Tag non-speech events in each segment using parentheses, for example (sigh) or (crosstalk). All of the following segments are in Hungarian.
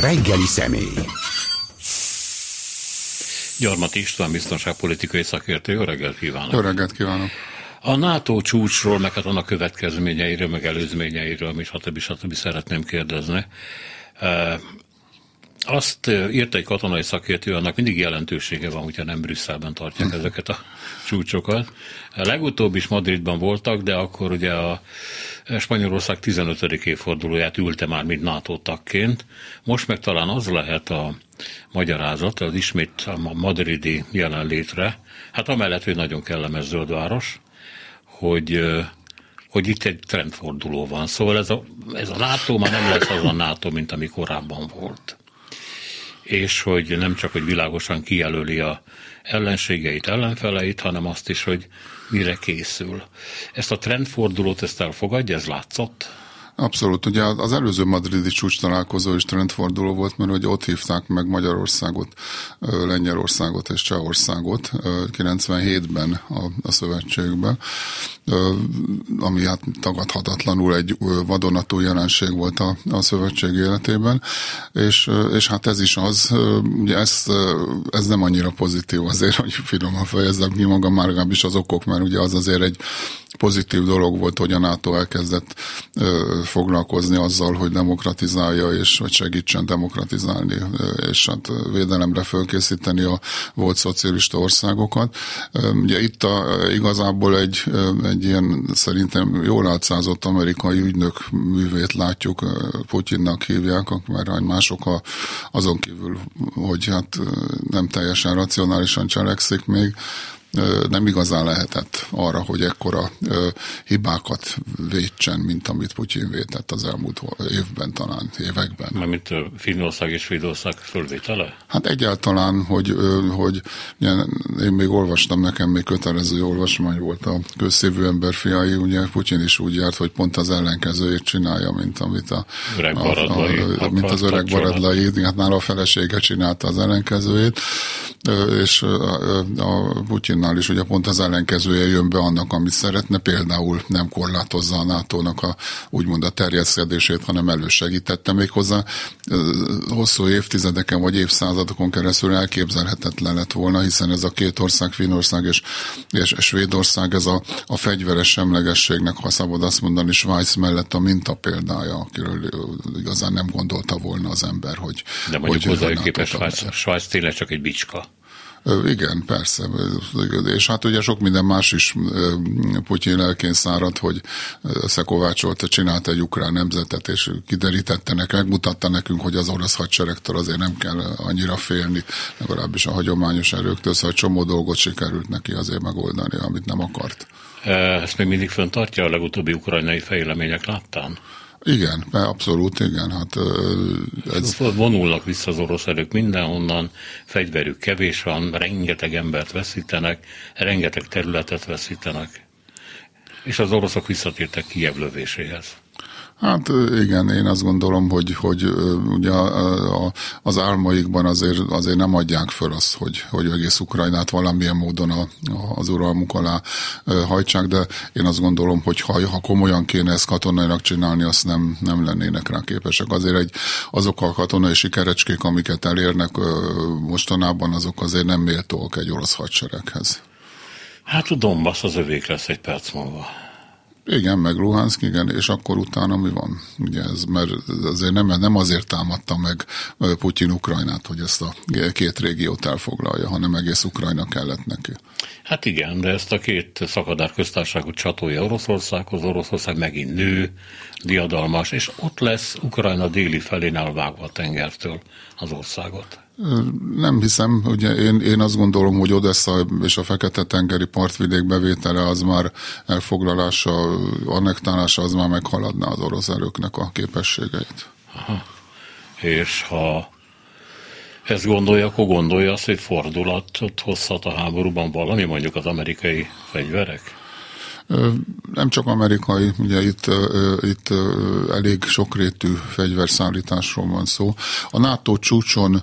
Reggeli személy. Gyarmat István biztonságpolitikai szakértő, jó reggelt kívánok! Jó reggelt kívánok! A NATO csúcsról, meg hát annak következményeiről, meg előzményeiről, és stb. stb. szeretném kérdezni. Azt írt egy katonai szakértő, annak mindig jelentősége van, hogyha nem Brüsszelben tartják ezeket a csúcsokat. Legutóbb is Madridban voltak, de akkor ugye a Spanyolország 15. évfordulóját ülte már, mint NATO tagként. Most meg talán az lehet a magyarázat, az ismét a madridi jelenlétre, hát amellett, hogy nagyon kellemes zöldváros, hogy hogy itt egy trendforduló van. Szóval ez a, ez a NATO már nem lesz az a NATO, mint ami korábban volt és hogy nem csak, hogy világosan kijelöli a ellenségeit, ellenfeleit, hanem azt is, hogy mire készül. Ezt a trendfordulót, ezt elfogadja, ez látszott? Abszolút. Ugye az előző madridi csúcs találkozó is trendforduló volt, mert ugye ott hívták meg Magyarországot, Lengyelországot és Csehországot 97-ben a, a szövetségben, ami hát tagadhatatlanul egy vadonatúj jelenség volt a, a szövetség életében, és, és hát ez is az, ugye ez, ez nem annyira pozitív azért, hogy finoman fejezzem ki magam, már legalábbis az okok, mert ugye az azért egy pozitív dolog volt, hogy a NATO elkezdett foglalkozni azzal, hogy demokratizálja, és hogy segítsen demokratizálni, és hát védelemre fölkészíteni a volt szocialista országokat. Ugye itt a, igazából egy, egy ilyen szerintem jól átszázott amerikai ügynök művét látjuk, Putyinnak hívják, mert mások a, azon kívül, hogy hát nem teljesen racionálisan cselekszik még, nem igazán lehetett arra, hogy ekkora hibákat védsen, mint amit Putyin vétett az elmúlt évben, talán években. Mármint Finnország és Svédország fölvétele? Hát egyáltalán, hogy, hogy én még olvastam, nekem még kötelező olvasmány volt a közszívű ember fiai, ugye Putyin is úgy járt, hogy pont az ellenkezőjét csinálja, mint amit a, öreg a, a, a mint az öreg baradlai, hát nála a felesége csinálta az ellenkezőjét, és a, a Putyin Putinnál is ugye pont az ellenkezője jön be annak, amit szeretne, például nem korlátozza a NATO-nak a, úgymond a terjeszkedését, hanem elősegítette még hozzá. Hosszú évtizedeken vagy évszázadokon keresztül elképzelhetetlen lett volna, hiszen ez a két ország, Finnország és, és Svédország, ez a, a fegyveres semlegességnek, ha szabad azt mondani, Svájc mellett a minta példája, akiről igazán nem gondolta volna az ember, hogy... De mondjuk hogy hozzájuk képest Svájc, Svájc tényleg csak egy bicska. Igen, persze. És hát ugye sok minden más is Putyin lelkén szárad, hogy Szekovácsolt csinált egy ukrán nemzetet, és kiderítette nekünk, megmutatta nekünk, hogy az orosz hadseregtől azért nem kell annyira félni, legalábbis a hagyományos erőktől, szóval csomó dolgot sikerült neki azért megoldani, amit nem akart. Ezt még mindig föntartja a legutóbbi ukrajnai fejlemények láttán? Igen, abszolút, igen. Hát, ez... Vonulnak vissza az orosz erők mindenhonnan, fegyverük kevés van, rengeteg embert veszítenek, rengeteg területet veszítenek, és az oroszok visszatértek Kiev lövéséhez. Hát igen, én azt gondolom, hogy, hogy ugye az álmaikban azért, azért nem adják föl azt, hogy, hogy egész Ukrajnát valamilyen módon a, az uralmuk alá hajtsák, de én azt gondolom, hogy ha, ha komolyan kéne ezt katonainak csinálni, azt nem, nem lennének rá képesek. Azért egy, azok a katonai sikerecskék, amiket elérnek mostanában, azok azért nem méltóak egy orosz hadsereghez. Hát a Donbass az övék lesz egy perc múlva. Igen, meg Luhansk, igen, és akkor utána mi van? Ugye ez, mert azért nem, nem azért támadta meg Putyin Ukrajnát, hogy ezt a két régiót elfoglalja, hanem egész Ukrajna kellett neki. Hát igen, de ezt a két szakadár köztársaságot csatolja Oroszországhoz, Oroszország megint nő, diadalmas, és ott lesz Ukrajna déli felén elvágva a tengertől az országot. Nem hiszem, ugye én, én azt gondolom, hogy Odessa és a Fekete-tengeri partvidék bevétele az már elfoglalása, annektálása az már meghaladná az orosz erőknek a képességeit. Aha. És ha ezt gondolja, akkor gondolja azt, hogy fordulatot hozhat a háborúban valami, mondjuk az amerikai fegyverek? Nem csak amerikai, ugye itt, itt elég sokrétű fegyverszállításról van szó. A NATO csúcson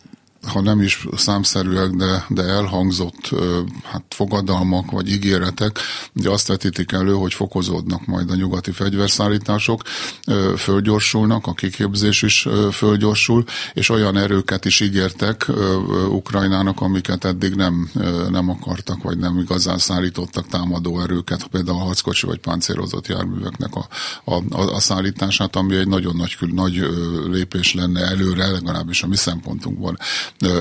ha nem is számszerűek, de, de elhangzott hát fogadalmak vagy ígéretek, ugye azt vetítik elő, hogy fokozódnak majd a nyugati fegyverszállítások, fölgyorsulnak, a kiképzés is fölgyorsul, és olyan erőket is ígértek Ukrajnának, amiket eddig nem, nem akartak, vagy nem igazán szállítottak támadó erőket, például a harckocsi vagy páncélozott járműveknek a, a, a, szállítását, ami egy nagyon nagy, nagy lépés lenne előre, legalábbis a mi szempontunkban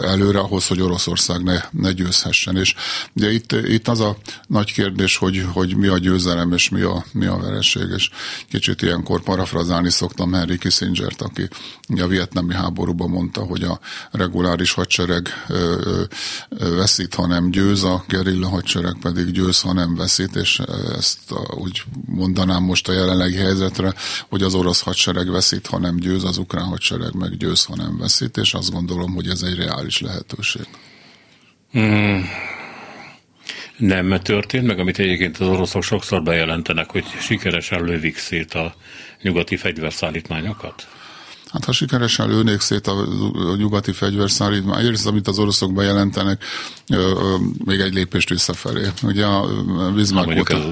előre ahhoz, hogy Oroszország ne, ne győzhessen. És ugye itt, itt az a nagy kérdés, hogy, hogy mi a győzelem és mi a, mi a vereség, és kicsit ilyenkor parafrazálni szoktam Henry Kissinger-t, aki a vietnami háborúban mondta, hogy a reguláris hadsereg veszít, ha nem győz, a gerilla hadsereg pedig győz, ha nem veszít, és ezt úgy mondanám most a jelenlegi helyzetre, hogy az orosz hadsereg veszít, ha nem győz, az ukrán hadsereg meg győz, ha nem veszít, és azt gondolom, hogy ez egy reális lehetőség. Hmm. Nem történt meg, amit egyébként az oroszok sokszor bejelentenek, hogy sikeresen lövik szét a nyugati fegyverszállítmányokat? Hát ha sikeresen lőnék szét a, nyugati fegyverszállítmány, egyrészt amit az oroszok bejelentenek, még egy lépést visszafelé. Ugye a Bismarck óta, az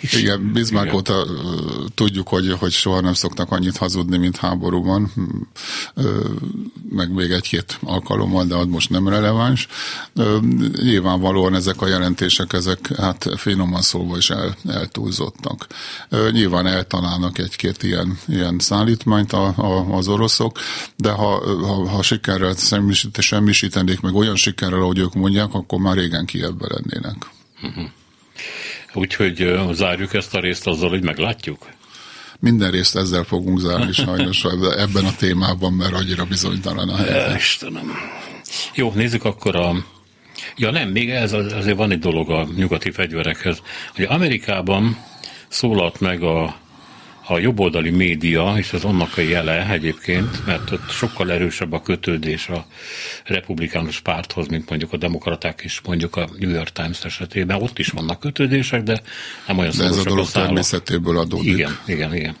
is. Igen, Bismarck igen. óta tudjuk, hogy, hogy soha nem szoktak annyit hazudni, mint háborúban, meg még egy-két alkalommal, de az most nem releváns. Nyilvánvalóan ezek a jelentések, ezek hát finoman szólva is el, eltúlzottak. Nyilván eltalálnak egy-két ilyen, ilyen szállítmányt a, a az oroszok, de ha, ha, ha sikerrel semmisítenék meg olyan sikerrel, ahogy ők mondják, akkor már régen kiebbe lennének. Uh-huh. Úgyhogy zárjuk ezt a részt azzal, hogy meglátjuk? Minden részt ezzel fogunk zárni sajnos (laughs) ebben a témában, mert annyira bizonytalan a helyzet. Istenem. Jó, nézzük akkor a Ja nem, még ez azért van egy dolog a nyugati fegyverekhez, hogy Amerikában szólalt meg a a jobboldali média, és az annak a jele egyébként, mert ott sokkal erősebb a kötődés a republikánus párthoz, mint mondjuk a demokraták is, mondjuk a New York Times esetében. Ott is vannak kötődések, de nem olyan de ez a dolog természetéből adódik. Igen, igen, igen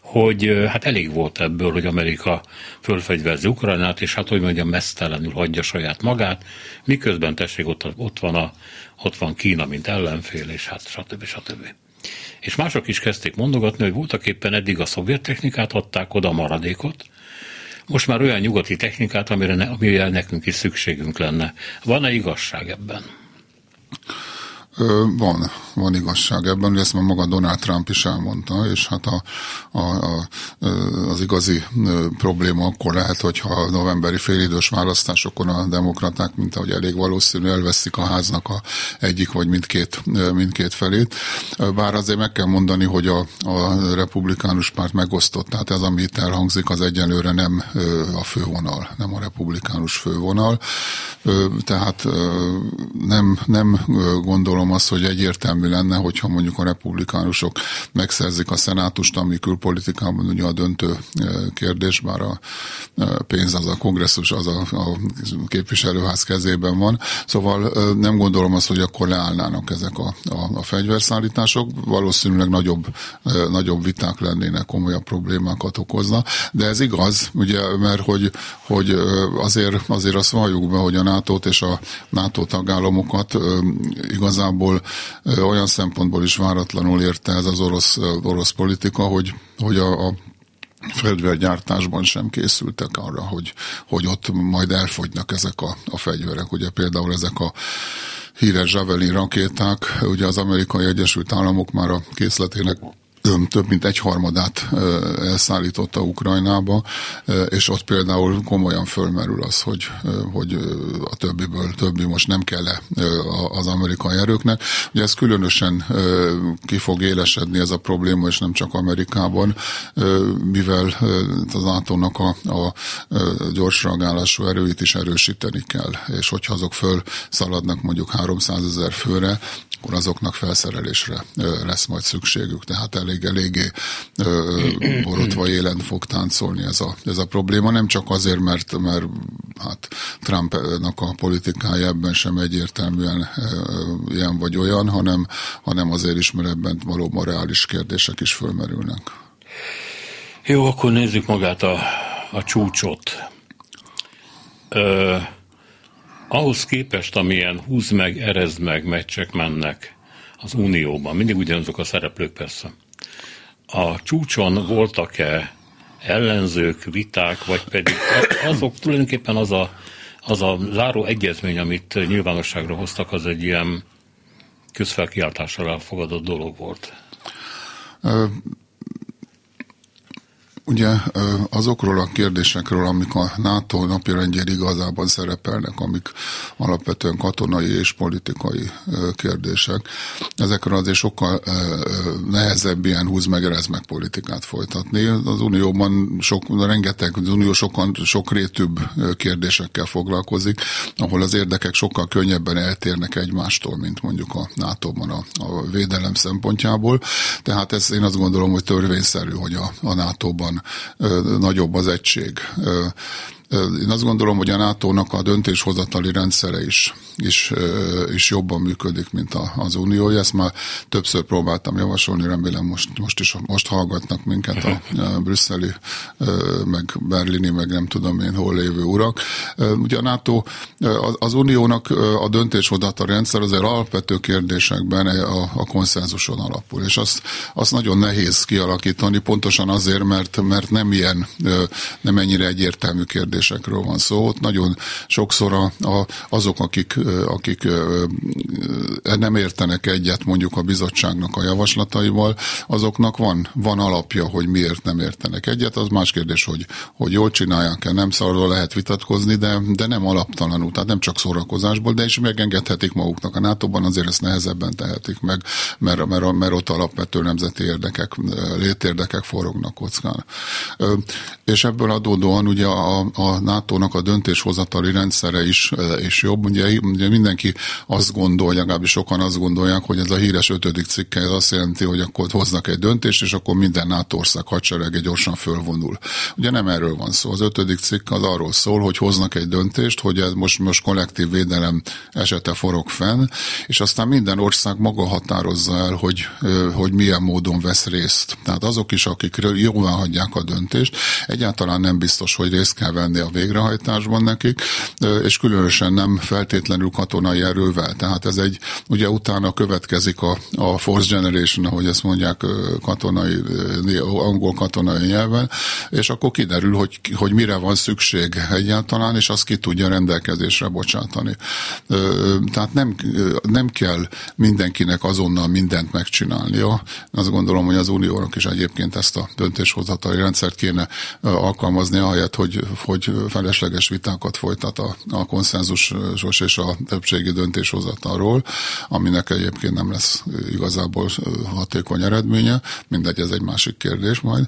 hogy hát elég volt ebből, hogy Amerika fölfegyverzi Ukrajnát, és hát hogy mondjam, mesztelenül hagyja saját magát, miközben tessék, ott, ott, van, a, ott van Kína, mint ellenfél, és hát stb. stb és mások is kezdték mondogatni, hogy voltak éppen eddig a szovjet technikát adták oda a maradékot, most már olyan nyugati technikát, amire, ne, amire nekünk is szükségünk lenne. Van-e igazság ebben? Van, van igazság ebben, hogy ezt már maga Donald Trump is elmondta, és hát a, a, a, az igazi probléma akkor lehet, hogyha a novemberi félidős választásokon a demokraták, mint ahogy elég valószínű, elveszik a háznak a egyik vagy mindkét, mindkét felét. Bár azért meg kell mondani, hogy a, a republikánus párt megosztott, tehát ez, ami itt elhangzik, az egyenlőre nem a fővonal, nem a republikánus fővonal. Tehát nem, nem gondolom gondolom azt, hogy egyértelmű lenne, hogyha mondjuk a republikánusok megszerzik a szenátust, ami külpolitikában ugye a döntő kérdés, bár a pénz az a kongresszus, az a, a képviselőház kezében van. Szóval nem gondolom azt, hogy akkor leállnának ezek a, a, a fegyverszállítások. Valószínűleg nagyobb, nagyobb viták lennének, komolyabb problémákat okozna. De ez igaz, ugye, mert hogy, hogy azért, azért azt valljuk be, hogy a nato és a NATO tagállamokat igazából igazából olyan szempontból is váratlanul érte ez az orosz, orosz politika, hogy, hogy a, a fegyvergyártásban sem készültek arra, hogy, hogy ott majd elfogynak ezek a, a fegyverek. Ugye például ezek a híres Javelin rakéták, ugye az amerikai Egyesült Államok már a készletének több mint egy harmadát elszállította Ukrajnába, és ott például komolyan fölmerül az, hogy, hogy a többiből többi most nem kell -e az amerikai erőknek. Ugye ez különösen ki fog élesedni ez a probléma, és nem csak Amerikában, mivel az NATO-nak a, a gyors reagálású erőit is erősíteni kell, és hogyha azok föl szaladnak mondjuk 300 ezer főre, akkor azoknak felszerelésre lesz majd szükségük. Tehát elég, eléggé borotva élen fog táncolni ez a, ez a probléma. Nem csak azért, mert, mert hát Trumpnak a politikája ebben sem egyértelműen ilyen vagy olyan, hanem, hanem azért is, mert ebben valóban reális kérdések is fölmerülnek. Jó, akkor nézzük magát a, a csúcsot. ö, ahhoz képest, amilyen húz meg, erezd meg meccsek mennek az Unióban, mindig ugyanazok a szereplők persze. A csúcson voltak-e ellenzők, viták, vagy pedig azok tulajdonképpen az a, az a záró egyezmény, amit nyilvánosságra hoztak, az egy ilyen közfelkiáltással elfogadott dolog volt. Ugye azokról a kérdésekről, amik a NATO napirendjén igazából szerepelnek, amik alapvetően katonai és politikai kérdések, ezekről azért sokkal nehezebb ilyen húz meg, erez meg politikát folytatni. Az Unióban sok, rengeteg, az Unió sokan, sokrétűbb kérdésekkel foglalkozik, ahol az érdekek sokkal könnyebben eltérnek egymástól, mint mondjuk a NATO-ban a, a védelem szempontjából. Tehát ez én azt gondolom, hogy törvényszerű, hogy a, a NATO-ban nagyobb az egység. Én azt gondolom, hogy a NATO-nak a döntéshozatali rendszere is, is, is jobban működik, mint az Uniója. Ezt már többször próbáltam javasolni, remélem most, most is most hallgatnak minket a, a brüsszeli, meg berlini, meg nem tudom én hol lévő urak. Ugye a NATO, az Uniónak a döntéshozatali rendszer azért alapvető kérdésekben a, a konszenzuson alapul, és azt, azt nagyon nehéz kialakítani, pontosan azért, mert, mert nem ilyen, nem ennyire egyértelmű kérdés kérdésekről van szó. Ott nagyon sokszor a, a, azok, akik, akik nem értenek egyet mondjuk a bizottságnak a javaslataival, azoknak van, van alapja, hogy miért nem értenek egyet. Az más kérdés, hogy, hogy jól csinálják-e, nem szarról lehet vitatkozni, de, de nem alaptalanul, tehát nem csak szórakozásból, de is megengedhetik maguknak. A NATO-ban azért ezt nehezebben tehetik meg, mert, mert, mert ott alapvető nemzeti érdekek, létérdekek forognak kockán. És ebből adódóan ugye a, a a NATO-nak a döntéshozatali rendszere is, is jobb. Ugye, ugye mindenki azt gondolja, legalábbis sokan azt gondolják, hogy ez a híres ötödik cikke ez azt jelenti, hogy akkor hoznak egy döntést, és akkor minden NATO ország hadserege gyorsan fölvonul. Ugye nem erről van szó. Az ötödik cikk az arról szól, hogy hoznak egy döntést, hogy ez most, most kollektív védelem esete forog fenn, és aztán minden ország maga határozza el, hogy, hogy milyen módon vesz részt. Tehát azok is, akik jóvá hagyják a döntést, egyáltalán nem biztos, hogy részt kell venni a végrehajtásban nekik, és különösen nem feltétlenül katonai erővel. Tehát ez egy, ugye utána következik a, a Force Generation, ahogy ezt mondják katonai, angol katonai nyelven, és akkor kiderül, hogy, hogy mire van szükség egyáltalán, és azt ki tudja rendelkezésre bocsátani. Tehát nem, nem kell mindenkinek azonnal mindent megcsinálnia. Azt gondolom, hogy az uniónak is egyébként ezt a döntéshozatali rendszert kéne alkalmazni, ahelyett, hogy, hogy felesleges vitákat folytat a, a konszenzusos és a többségi döntéshozatalról, aminek egyébként nem lesz igazából hatékony eredménye, mindegy, ez egy másik kérdés majd.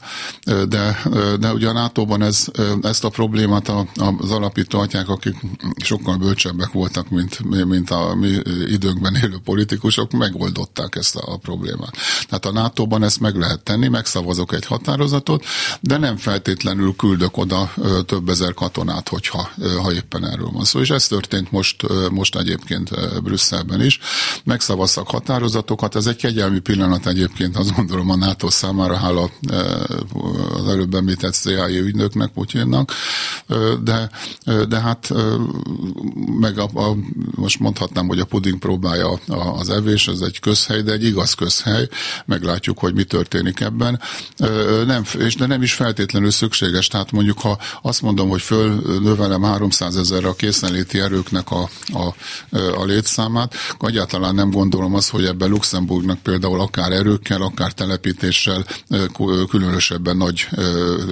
De, de ugye a NATO-ban ez, ezt a problémát az alapító atyák, akik sokkal bölcsebbek voltak, mint, mint a mi időnkben élő politikusok, megoldották ezt a problémát. Tehát a NATO-ban ezt meg lehet tenni, megszavazok egy határozatot, de nem feltétlenül küldök oda több ezer ezer katonát, hogyha ha éppen erről van szó. És ez történt most, most egyébként Brüsszelben is. Megszavaztak határozatokat, ez egy kegyelmi pillanat egyébként, azt gondolom a NATO számára, hála az előbb említett CIA ügynöknek, Putyinnak, de, de hát meg a, a, most mondhatnám, hogy a puding próbálja az evés, ez egy közhely, de egy igaz közhely, meglátjuk, hogy mi történik ebben. Nem, és de nem is feltétlenül szükséges, tehát mondjuk ha azt mondom, hogy fölnövelem 300 ezerre a készenléti erőknek a, a, a létszámát, egyáltalán nem gondolom azt, hogy ebben Luxemburgnak például akár erőkkel, akár telepítéssel különösebben nagy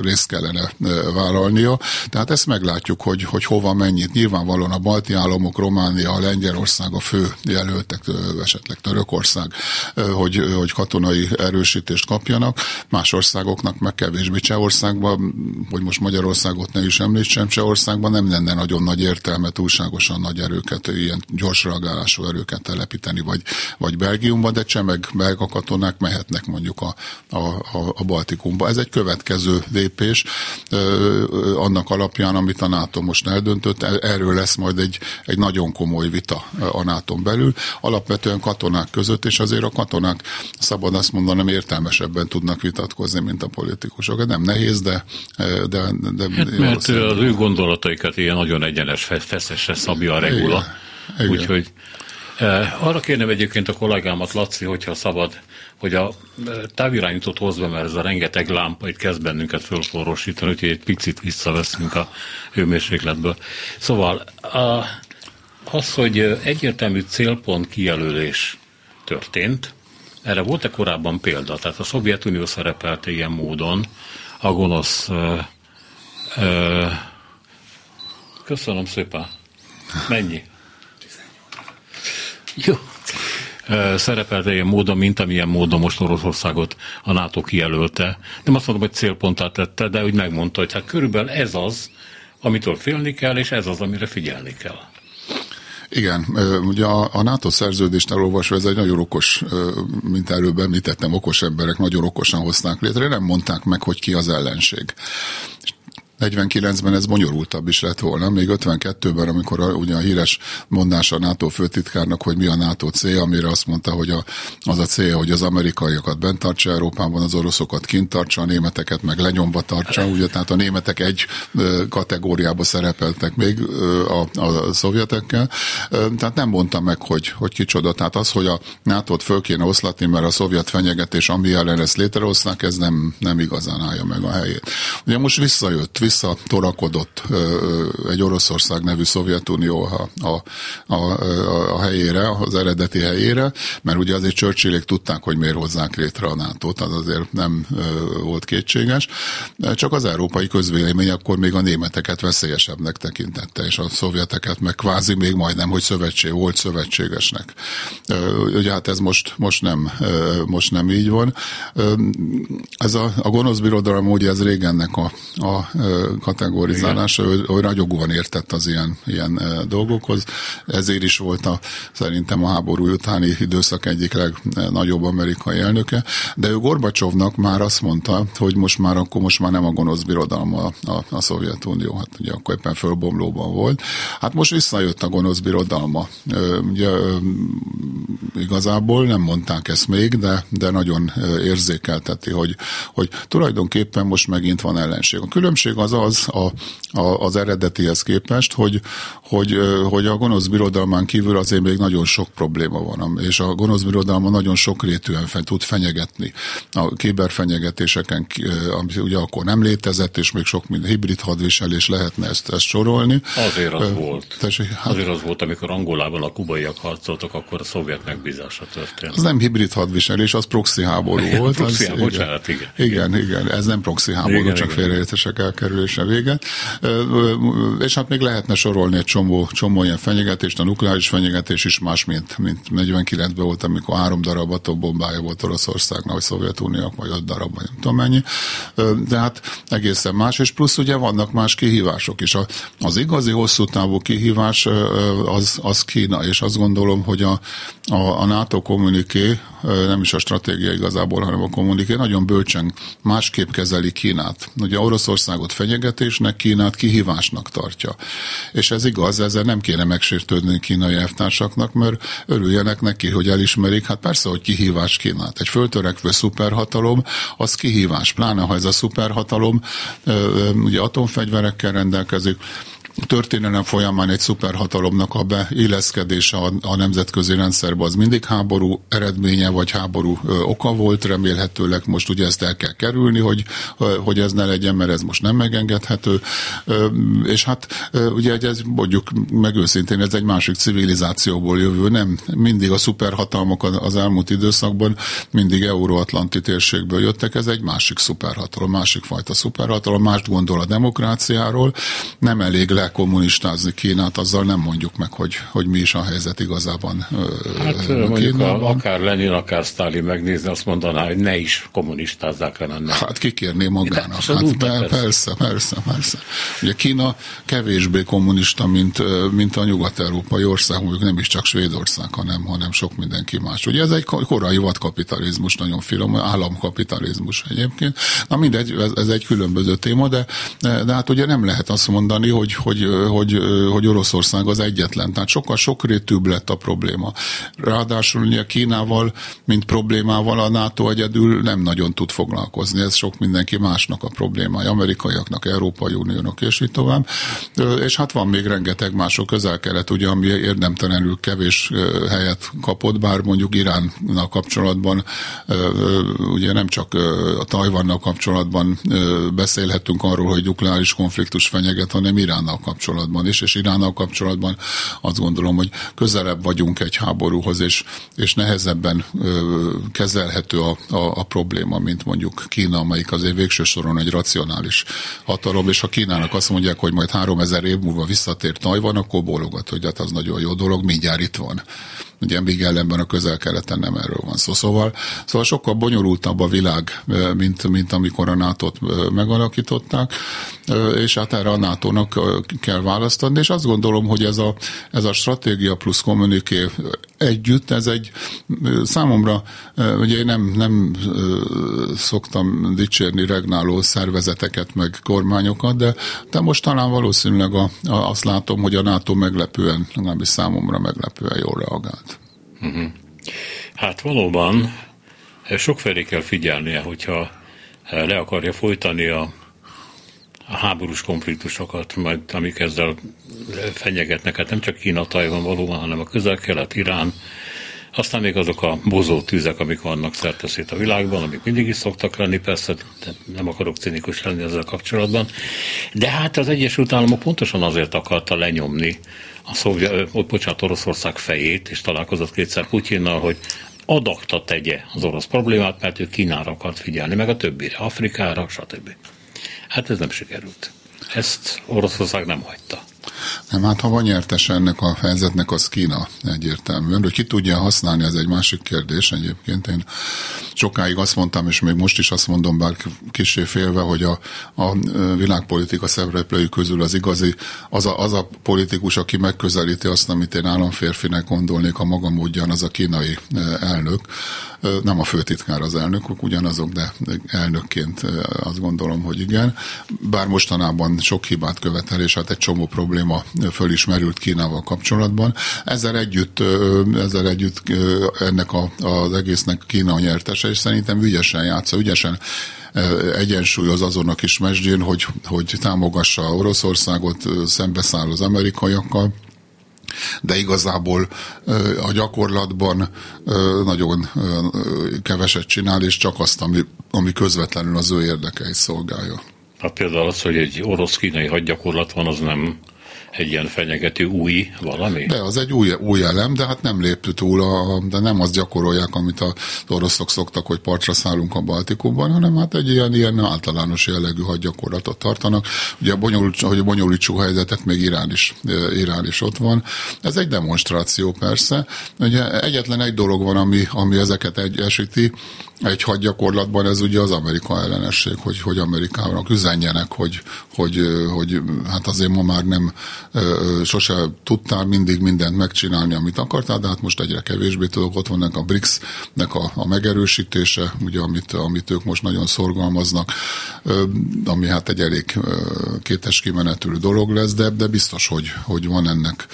részt kellene vállalnia. Tehát ezt meglátjuk, hogy, hogy hova mennyit. Nyilvánvalóan a balti államok, Románia, Lengyelország a fő jelöltek, esetleg Törökország, hogy, hogy katonai erősítést kapjanak. Más országoknak meg kevésbé Csehországban, hogy most Magyarországot ne is említ, említsem, Csehországban nem lenne nagyon nagy értelme túlságosan nagy erőket, ilyen gyors reagálású erőket telepíteni, vagy, vagy Belgiumban, de cseh meg belga katonák mehetnek mondjuk a, a, a, a Baltikumba. Ez egy következő lépés, annak alapján, alapján, amit a NATO most eldöntött, e, erről lesz majd egy, egy nagyon komoly vita a nato belül, alapvetően katonák között, és azért a katonák szabad azt mondanom értelmesebben tudnak vitatkozni, mint a politikusok. Nem nehéz, de... de, de hát, mert az ő gondolataikat ilyen nagyon egyenes, feszesre szabja a regula. Úgyhogy eh, arra kérném egyébként a kollégámat, Laci, hogyha szabad, hogy a eh, távirányítót hozva, mert ez a rengeteg lámpa itt kezd bennünket fölforrósítani, úgyhogy egy picit visszaveszünk a hőmérsékletből. Szóval a, az, hogy egyértelmű célpont kijelölés történt, erre volt-e korábban példa? Tehát a Szovjetunió szerepelt ilyen módon, a gonosz köszönöm szépen. Mennyi? Jó. Szerepelt ilyen módon, mint amilyen módon most Oroszországot a NATO kijelölte. Nem azt mondom, hogy célpontát tette, de úgy megmondta, hogy hát körülbelül ez az, amitől félni kell, és ez az, amire figyelni kell. Igen, ugye a, a NATO szerződést elolvasva ez egy nagyon okos, mint előbb említettem, okos emberek nagyon okosan hozták létre, nem mondták meg, hogy ki az ellenség. 49-ben ez bonyolultabb is lett volna, még 52-ben, amikor a, ugye a híres mondás a NATO főtitkárnak, hogy mi a NATO célja, amire azt mondta, hogy a, az a célja, hogy az amerikaiakat bent tartsa Európában, az oroszokat kint tartsa, a németeket meg lenyomva tartsa, ugye, tehát a németek egy kategóriába szerepeltek még a, a szovjetekkel, tehát nem mondta meg, hogy, hogy kicsoda, tehát az, hogy a NATO-t föl kéne oszlatni, mert a szovjet fenyegetés, ami ellen ezt létrehozták, ez nem, nem igazán állja meg a helyét. Ugye most visszajött, visszatorakodott egy Oroszország nevű Szovjetunió a, a, a, a helyére, az eredeti helyére, mert ugye azért Churchillék tudták, hogy miért hozzák létre a nato az azért nem volt kétséges. Csak az európai közvélemény akkor még a németeket veszélyesebbnek tekintette, és a szovjeteket meg kvázi még majdnem, hogy szövetség volt szövetségesnek. Ugye hát ez most, most, nem, most nem így van. Ez a, a gonosz birodalom, ugye ez régennek a, a kategorizálása, ő, ő ragyogóan értett az ilyen, ilyen dolgokhoz. Ezért is volt a, szerintem a háború utáni időszak egyik legnagyobb amerikai elnöke, de ő Gorbacsovnak már azt mondta, hogy most már akkor most már nem a gonosz birodalom a, a, a Szovjetunió, hát ugye akkor éppen fölbomlóban volt. Hát most visszajött a gonosz birodalma. Ugye igazából nem mondták ezt még, de, de nagyon érzékelteti, hogy, hogy tulajdonképpen most megint van ellenség. A különbség az az a, a, az eredetihez képest, hogy, hogy, hogy a gonosz birodalmán kívül azért még nagyon sok probléma van, és a gonosz birodalma nagyon sok rétűen fel tud fenyegetni. A kiberfenyegetéseken, ami ugye akkor nem létezett, és még sok mind hibrid hadviselés lehetne ezt, ezt sorolni. Azért az uh, volt. Tessék, hát, azért az volt, amikor Angolában a kubaiak harcoltak, akkor a szovjet megbízása történt. Az nem hibrid hadviselés, az proxy háború volt. proxy az, igen, bocsánat, igen, igen. Igen, igen, ez nem proxy háború, igen, csak félreértések elkerülése véget. És hát még lehetne sorolni egy csomó, csomó ilyen fenyegetést, a nukleáris fenyegetés is más, mint, mint 49-ben volt, amikor három darab atombombája volt Oroszországnak, vagy Szovjetuniónak, vagy öt darab, vagy nem tudom mennyi. De hát egészen más, és plusz ugye vannak más kihívások is. Az igazi hosszú távú kihívás az, az Kína, és azt gondolom, hogy a, a, a NATO kommuniké, nem is a stratégia igazából, hanem a kommuniké nagyon bölcsen másképp kezeli Kínát. Ugye Oroszországot fenyegetésnek, Kínát kihívásnak tartja. És ez igaz, ezzel nem kéne megsértődni kínai elvtársaknak, mert örüljenek neki, hogy elismerik. Hát persze, hogy kihívás Kínát. Egy föltörekvő szuperhatalom, az kihívás. Pláne, ha ez a szuperhatalom ugye atomfegyverekkel rendelkezik, történelem folyamán egy szuperhatalomnak a beilleszkedése a, a nemzetközi rendszerbe az mindig háború eredménye, vagy háború ö, oka volt, remélhetőleg most ugye ezt el kell kerülni, hogy, ö, hogy ez ne legyen, mert ez most nem megengedhető. Ö, és hát ö, ugye ez mondjuk meg őszintén, ez egy másik civilizációból jövő, nem mindig a szuperhatalmak az elmúlt időszakban mindig euróatlanti térségből jöttek, ez egy másik szuperhatalom, másik fajta szuperhatalom, mást gondol a demokráciáról, nem elég le dekommunistázni Kínát, azzal nem mondjuk meg, hogy, hogy mi is a helyzet igazában Hát mondjuk a, akár Lenin, akár Stalin megnézni, azt mondaná, hogy ne is kommunistázzák le menne. Hát kikérné magának. Hát, persze, persze, persze, persze. Ugye Kína kevésbé kommunista, mint, mint a nyugat-európai ország, mondjuk nem is csak Svédország, hanem, hanem sok mindenki más. Ugye ez egy korai vadkapitalizmus, nagyon finom, államkapitalizmus egyébként. Na mindegy, ez, ez egy különböző téma, de, de, de hát ugye nem lehet azt mondani, hogy, hogy, hogy, hogy Oroszország az egyetlen. Tehát sokkal sokrétűbb lett a probléma. Ráadásul ugye Kínával, mint problémával a NATO egyedül nem nagyon tud foglalkozni. Ez sok mindenki másnak a problémája, amerikaiaknak, Európai Uniónak és így tovább. És hát van még rengeteg mások közel-kelet, ugye, ami érdemtelenül kevés helyet kapott, bár mondjuk Iránnal kapcsolatban, ugye nem csak a Tajvannal kapcsolatban beszélhetünk arról, hogy nukleáris konfliktus fenyeget, hanem Iránnal kapcsolatban is, és Iránnal kapcsolatban azt gondolom, hogy közelebb vagyunk egy háborúhoz, és, és nehezebben kezelhető a, a, a probléma, mint mondjuk Kína, amelyik azért végső soron egy racionális hatalom, és ha Kínának azt mondják, hogy majd 3000 év múlva visszatér Tajvan, akkor bólogat, hogy hát az nagyon jó dolog, mindjárt itt van. Ugye még ellenben a közel-keleten nem erről van szó. Szóval, szóval sokkal bonyolultabb a világ, mint, mint amikor a nato megalakították, és hát erre a NATO-nak kell választani, és azt gondolom, hogy ez a, ez a stratégia plusz kommuniké együtt, ez egy számomra, ugye én nem, nem szoktam dicsérni regnáló szervezeteket, meg kormányokat, de, de most talán valószínűleg a, a, azt látom, hogy a NATO meglepően, legalábbis számomra meglepően jól reagált. Uh-huh. Hát valóban sokfelé kell figyelnie, hogyha le akarja folytani a a háborús konfliktusokat, majd amik ezzel fenyegetnek, hát nem csak Kína, Tajvan valóban, hanem a közel-kelet, Irán, aztán még azok a bozó tűzek, amik vannak szerteszét a világban, amik mindig is szoktak lenni, persze nem akarok cinikus lenni ezzel kapcsolatban. De hát az Egyesült Államok pontosan azért akarta lenyomni a szovjet, bocsánat, Oroszország fejét, és találkozott kétszer Putyinnal, hogy adakta tegye az orosz problémát, mert ő Kínára akart figyelni, meg a többire, Afrikára, stb. Hát ez nem sikerült. Ezt Oroszország nem hagyta. Nem, hát ha van nyertes ennek a helyzetnek, az Kína egyértelműen. Hogy ki tudja használni, ez egy másik kérdés egyébként. Én sokáig azt mondtam, és még most is azt mondom, bár kicsi félve, hogy a, a világpolitika szereplői közül az igazi, az a, az a politikus, aki megközelíti azt, amit én államférfinek gondolnék a maga módján, az a kínai elnök. Nem a főtitkár az elnökök ugyanazok, de elnökként azt gondolom, hogy igen. Bár mostanában sok hibát követel, és hát egy csomó probléma fölismerült Kínával kapcsolatban. Ezzel együtt, ezzel együtt ennek a, az egésznek Kína a nyertese, és szerintem ügyesen játsza, ügyesen egyensúlyoz azon a kis mesdjén, hogy, hogy támogassa Oroszországot, szembeszáll az amerikaiakkal, de igazából a gyakorlatban nagyon keveset csinál, és csak azt, ami, ami közvetlenül az ő érdekeit szolgálja. Hát például az, hogy egy orosz-kínai hadgyakorlat van, az nem egy ilyen fenyegető új valami? De az egy új, új elem, de hát nem lép túl, a, de nem azt gyakorolják, amit az oroszok szoktak, hogy partra szállunk a Baltikumban, hanem hát egy ilyen, ilyen általános jellegű hadgyakorlatot tartanak. Ugye bonyolult, hogy a helyzetet, még Irán is, Irán is ott van. Ez egy demonstráció persze. Ugye egyetlen egy dolog van, ami, ami ezeket egyesíti, egy hadgyakorlatban ez ugye az Amerika ellenesség, hogy, hogy Amerikának üzenjenek, hogy, hogy, hogy hát azért ma már nem sose tudtál mindig mindent megcsinálni, amit akartál, de hát most egyre kevésbé tudok. Ott vannak a BRICS-nek a, a megerősítése, ugye, amit, amit ők most nagyon szorgalmaznak, ami hát egy elég kétes kimenetű dolog lesz, de, de biztos, hogy, hogy van, ennek,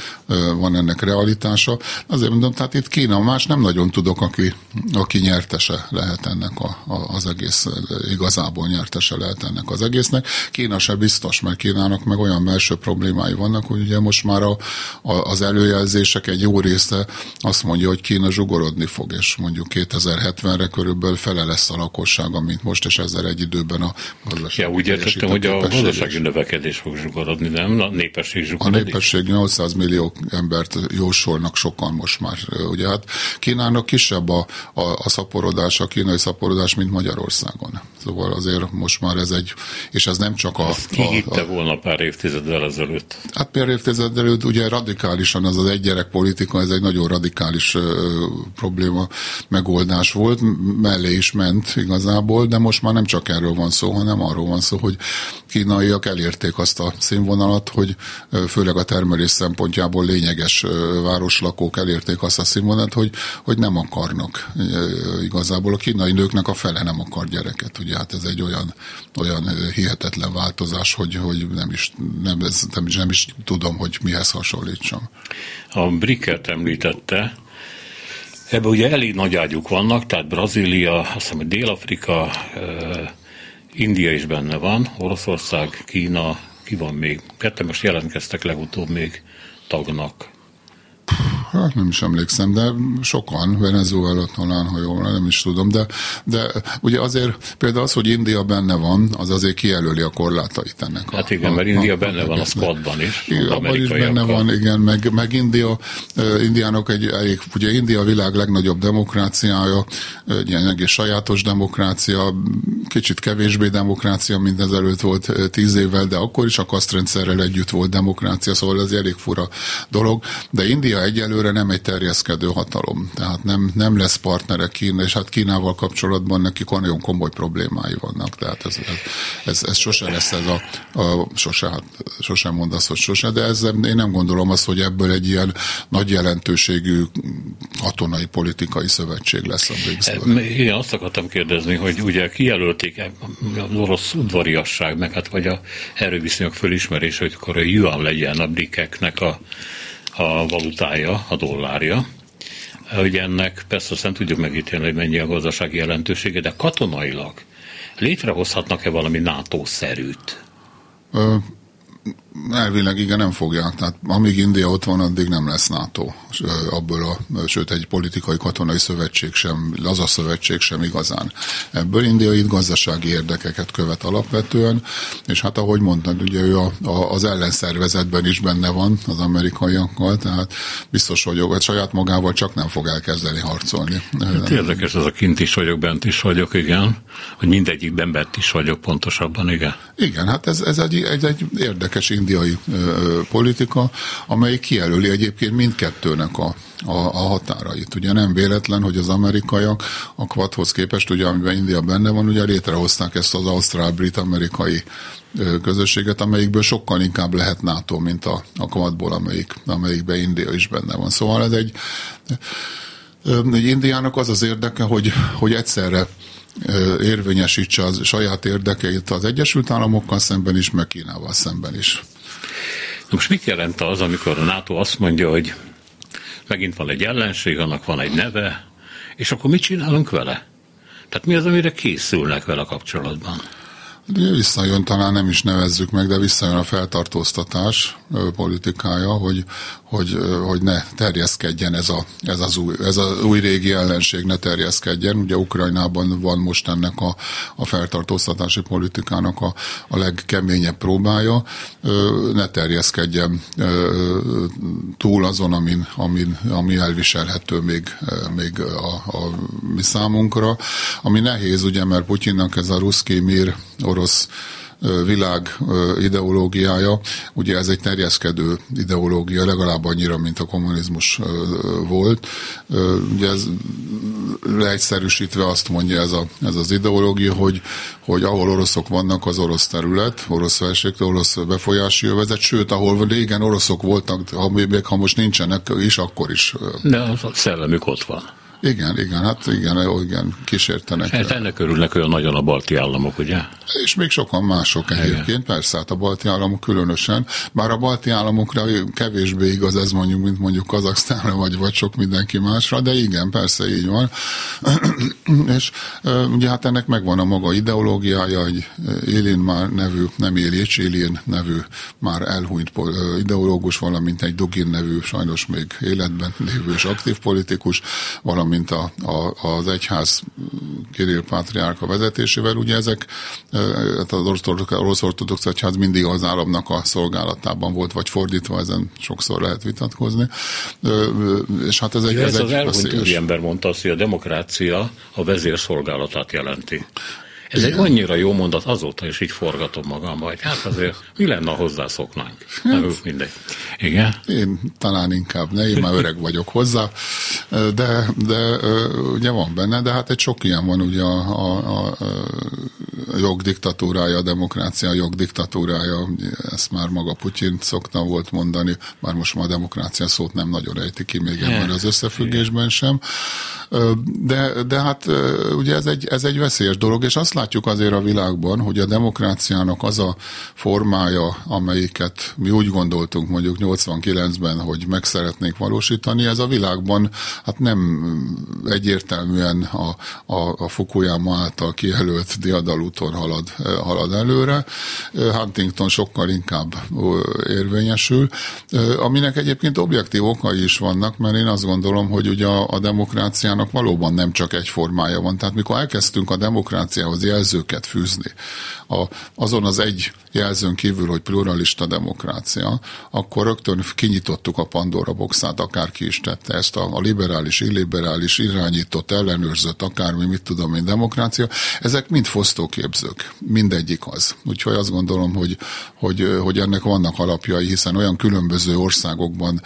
van ennek realitása. Azért mondom, tehát itt Kína más nem nagyon tudok, aki, aki nyertese lehet ennek a, a, az egész, igazából nyertese lehet ennek az egésznek. Kína se biztos, mert Kínának meg olyan belső problémái vannak, hogy ugye most már a, a, az előjelzések egy jó része azt mondja, hogy Kína zsugorodni fog, és mondjuk 2070-re körülbelül fele lesz a lakossága, mint most, és ezzel egy időben a gazdaság. Ja, úgy értettem, hogy a gazdasági növekedés fog zsugorodni, nem? A népesség zsugorodik. A népesség 800 millió embert jósolnak sokan most már. Ugye hát Kínának kisebb a, a, a szaporodás, a kínai szaporodás, mint Magyarországon. Szóval azért most már ez egy, és ez nem csak a... Ezt ki a, a, volna pár évtizeddel ezelőtt? Hát pár évtized előtt ugye radikálisan az az egy gyerek politika, ez egy nagyon radikális ö, probléma megoldás volt, mellé is ment igazából, de most már nem csak erről van szó, hanem arról van szó, hogy kínaiak elérték azt a színvonalat, hogy főleg a termelés szempontjából lényeges városlakók elérték azt a színvonalat, hogy, hogy nem akarnak igazából. A kínai nőknek a fele nem akar gyereket, ugye hát ez egy olyan, olyan hihetetlen változás, hogy, hogy nem, is, nem, ez, nem, nem is tudom, hogy mihez hasonlítsam. A Bricket említette, Ebben ugye elég nagy ágyuk vannak, tehát Brazília, azt hiszem, hogy Dél-Afrika, India is benne van, Oroszország, Kína, ki van még? Ketten most jelentkeztek legutóbb még tagnak. Hát nem is emlékszem, de sokan, Venezuela talán, ha jól nem is tudom, de, de ugye azért például az, hogy India benne van, az azért kijelöli a korlátait ennek. Hát igen, a, mert India a, benne a, van a squadban is. Abban is benne van, igen, meg, meg India, Indiának egy elég, ugye India a világ legnagyobb demokráciája, egy ilyen egész sajátos demokrácia, kicsit kevésbé demokrácia, mint ezelőtt volt tíz évvel, de akkor is a kasztrendszerrel együtt volt demokrácia, szóval ez elég fura dolog, de India egyelőre egyelőre nem egy terjeszkedő hatalom, tehát nem, nem lesz partnere Kína, és hát Kínával kapcsolatban nekik nagyon komoly problémái vannak, tehát ez, ez, ez, ez sose lesz ez a, a sose, hát sosem mondasz, hogy sose, de ez, én nem gondolom azt, hogy ebből egy ilyen nagy jelentőségű katonai politikai szövetség lesz a brics Igen, azt akartam kérdezni, hogy ugye kijelölték az orosz udvariasság, meg hát vagy a erőviszonyok fölismerés, hogy akkor a yuan legyen a brikeknek a a valutája, a dollárja. Ugye ennek persze aztán tudjuk megítélni, hogy mennyi a gazdasági jelentősége, de katonailag létrehozhatnak-e valami NATO-szerűt? Elvileg igen, nem fogják. Tehát amíg India ott van, addig nem lesz NATO. Abból a, sőt, egy politikai katonai szövetség sem, az a szövetség sem igazán. Ebből India itt gazdasági érdekeket követ alapvetően, és hát ahogy mondtad, ugye ő a, a, az ellenszervezetben is benne van az amerikaiakkal, tehát biztos vagyok, hogy saját magával csak nem fog elkezdeni harcolni. Hát érdekes, ez a kint is vagyok, bent is vagyok, igen. Hogy mindegyikben bent is vagyok pontosabban, igen. Igen, hát ez, ez egy, egy, egy érdekes indiai ö, politika, amely kijelöli egyébként mindkettőnek a, a, a határait. Ugye nem véletlen, hogy az amerikaiak a Quadhoz képest, ugye amiben India benne van, ugye létrehozták ezt az ausztrál-brit-amerikai közösséget, amelyikből sokkal inkább lehet NATO, mint a, a Quadból, amelyik, amelyikben India is benne van. Szóval ez egy, egy Indiának az az érdeke, hogy, hogy egyszerre érvényesítse a saját érdekeit az Egyesült Államokkal szemben is, meg Kínával szemben is. Most mit jelent az, amikor a NATO azt mondja, hogy megint van egy ellenség, annak van egy neve, és akkor mit csinálunk vele? Tehát mi az, amire készülnek vele kapcsolatban? Visszajön, talán nem is nevezzük meg, de visszajön a feltartóztatás politikája, hogy, hogy, hogy ne terjeszkedjen ez, a, ez, az új, ez az új régi ellenség, ne terjeszkedjen. Ugye Ukrajnában van most ennek a, a feltartóztatási politikának a, a legkeményebb próbája. Ne terjeszkedjen túl azon, amin, amin, ami elviselhető még, még a, a mi számunkra. Ami nehéz, ugye, mert Putyinnak ez a ruszki mir orosz világ ideológiája, ugye ez egy terjeszkedő ideológia, legalább annyira, mint a kommunizmus volt. Ugye ez leegyszerűsítve azt mondja ez, a, ez az ideológia, hogy, hogy ahol oroszok vannak, az orosz terület, orosz felség, orosz befolyási övezet, sőt, ahol régen oroszok voltak, ha még ha most nincsenek is, akkor is. De a szellemük ott van. Igen, igen, hát igen, igen, kísértenek. Hát ennek örülnek olyan nagyon a balti államok, ugye? És még sokan mások egyébként, igen. persze, hát a balti államok különösen, bár a balti államokra kevésbé igaz ez mondjuk, mint mondjuk Kazaksztánra, vagy, vagy sok mindenki másra, de igen, persze így van. (clears throat) és ugye hát ennek megvan a maga ideológiája, egy Élin már nevű, nem Élics, Élin nevű már elhunyt ideológus, valamint egy Dugin nevű, sajnos még életben lévő és aktív politikus, valamint mint a, a, az egyház Kirill Pátriárka vezetésével, ugye ezek hát az orosz ortodox egyház mindig az államnak a szolgálatában volt, vagy fordítva, ezen sokszor lehet vitatkozni. És hát ez egy, ez, ez egy az elhunyt ember mondta azt, hogy a demokrácia a vezérszolgálatát jelenti. Ez Igen. egy annyira jó mondat, azóta is így forgatom magam, hogy hát azért mi lenne, ha hozzászoknánk? Hát, mindegy. Igen? Én talán inkább ne, én már öreg vagyok hozzá, de, de ugye van benne, de hát egy sok ilyen van ugye a, a, a, jogdiktatúrája, a demokrácia a jogdiktatúrája, ezt már maga Putyin szokta volt mondani, már most már a demokrácia szót nem nagyon ejti ki még ebben az összefüggésben sem. De, de hát ugye ez egy, ez egy veszélyes dolog, és azt látjuk azért a világban, hogy a demokráciának az a formája, amelyiket mi úgy gondoltunk mondjuk 89-ben, hogy meg szeretnénk valósítani, ez a világban hát nem egyértelműen a, a, a Fukuyama által kijelölt diadalúton halad, halad előre. Huntington sokkal inkább érvényesül, aminek egyébként objektív okai is vannak, mert én azt gondolom, hogy ugye a, a demokráciának valóban nem csak egy formája van. Tehát mikor elkezdtünk a demokráciához jelzőket fűzni, a, azon az egy jelzőn kívül, hogy pluralista demokrácia, akkor rögtön kinyitottuk a Pandora boxát, akárki is tette ezt, a, a liberális, illiberális, irányított, ellenőrzött, akármi, mit tudom én, demokrácia, ezek mind fosztóképzők, mindegyik az. Úgyhogy azt gondolom, hogy, hogy, hogy ennek vannak alapjai, hiszen olyan különböző országokban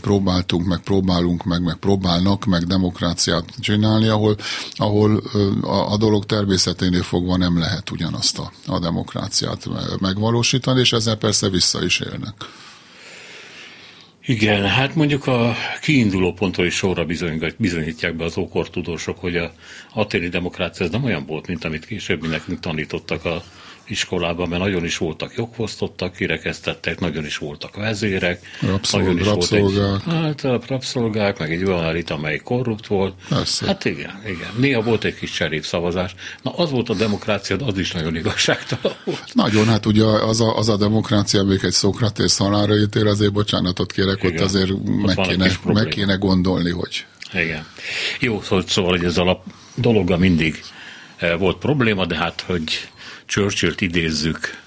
próbáltunk, meg próbálunk, meg, meg próbálnak, meg demokráciát csinálni, ahol, ahol a, a dolog természeténél fogva nem lehet ugyanazt a, a demokráciát megvalósítani, és ezzel persze vissza is élnek. Igen, hát mondjuk a kiinduló pontról is sorra bizonyítják be az ókortudósok, hogy a aténi demokrácia ez nem olyan volt, mint amit később nekünk tanítottak a iskolában, mert nagyon is voltak jogfosztottak, kirekesztettek, nagyon is voltak vezérek. Rabszol, nagyon is rabszolgák. Volt egy, hát rabszolgák, meg egy olyan elit, amely korrupt volt. Persze. Hát igen, igen. Néha volt egy kis szavazás. Na az volt a demokrácia, az is nagyon igazságtalan volt. Nagyon, hát ugye az a, az a demokrácia, még egy Szokratész halára ítél, azért bocsánatot kérek, igen. ott azért ott meg kéne, meg kéne gondolni, hogy... Igen. Jó, szóval, szóval hogy ez a dologgal mindig eh, volt probléma, de hát, hogy Churchill-t idézzük,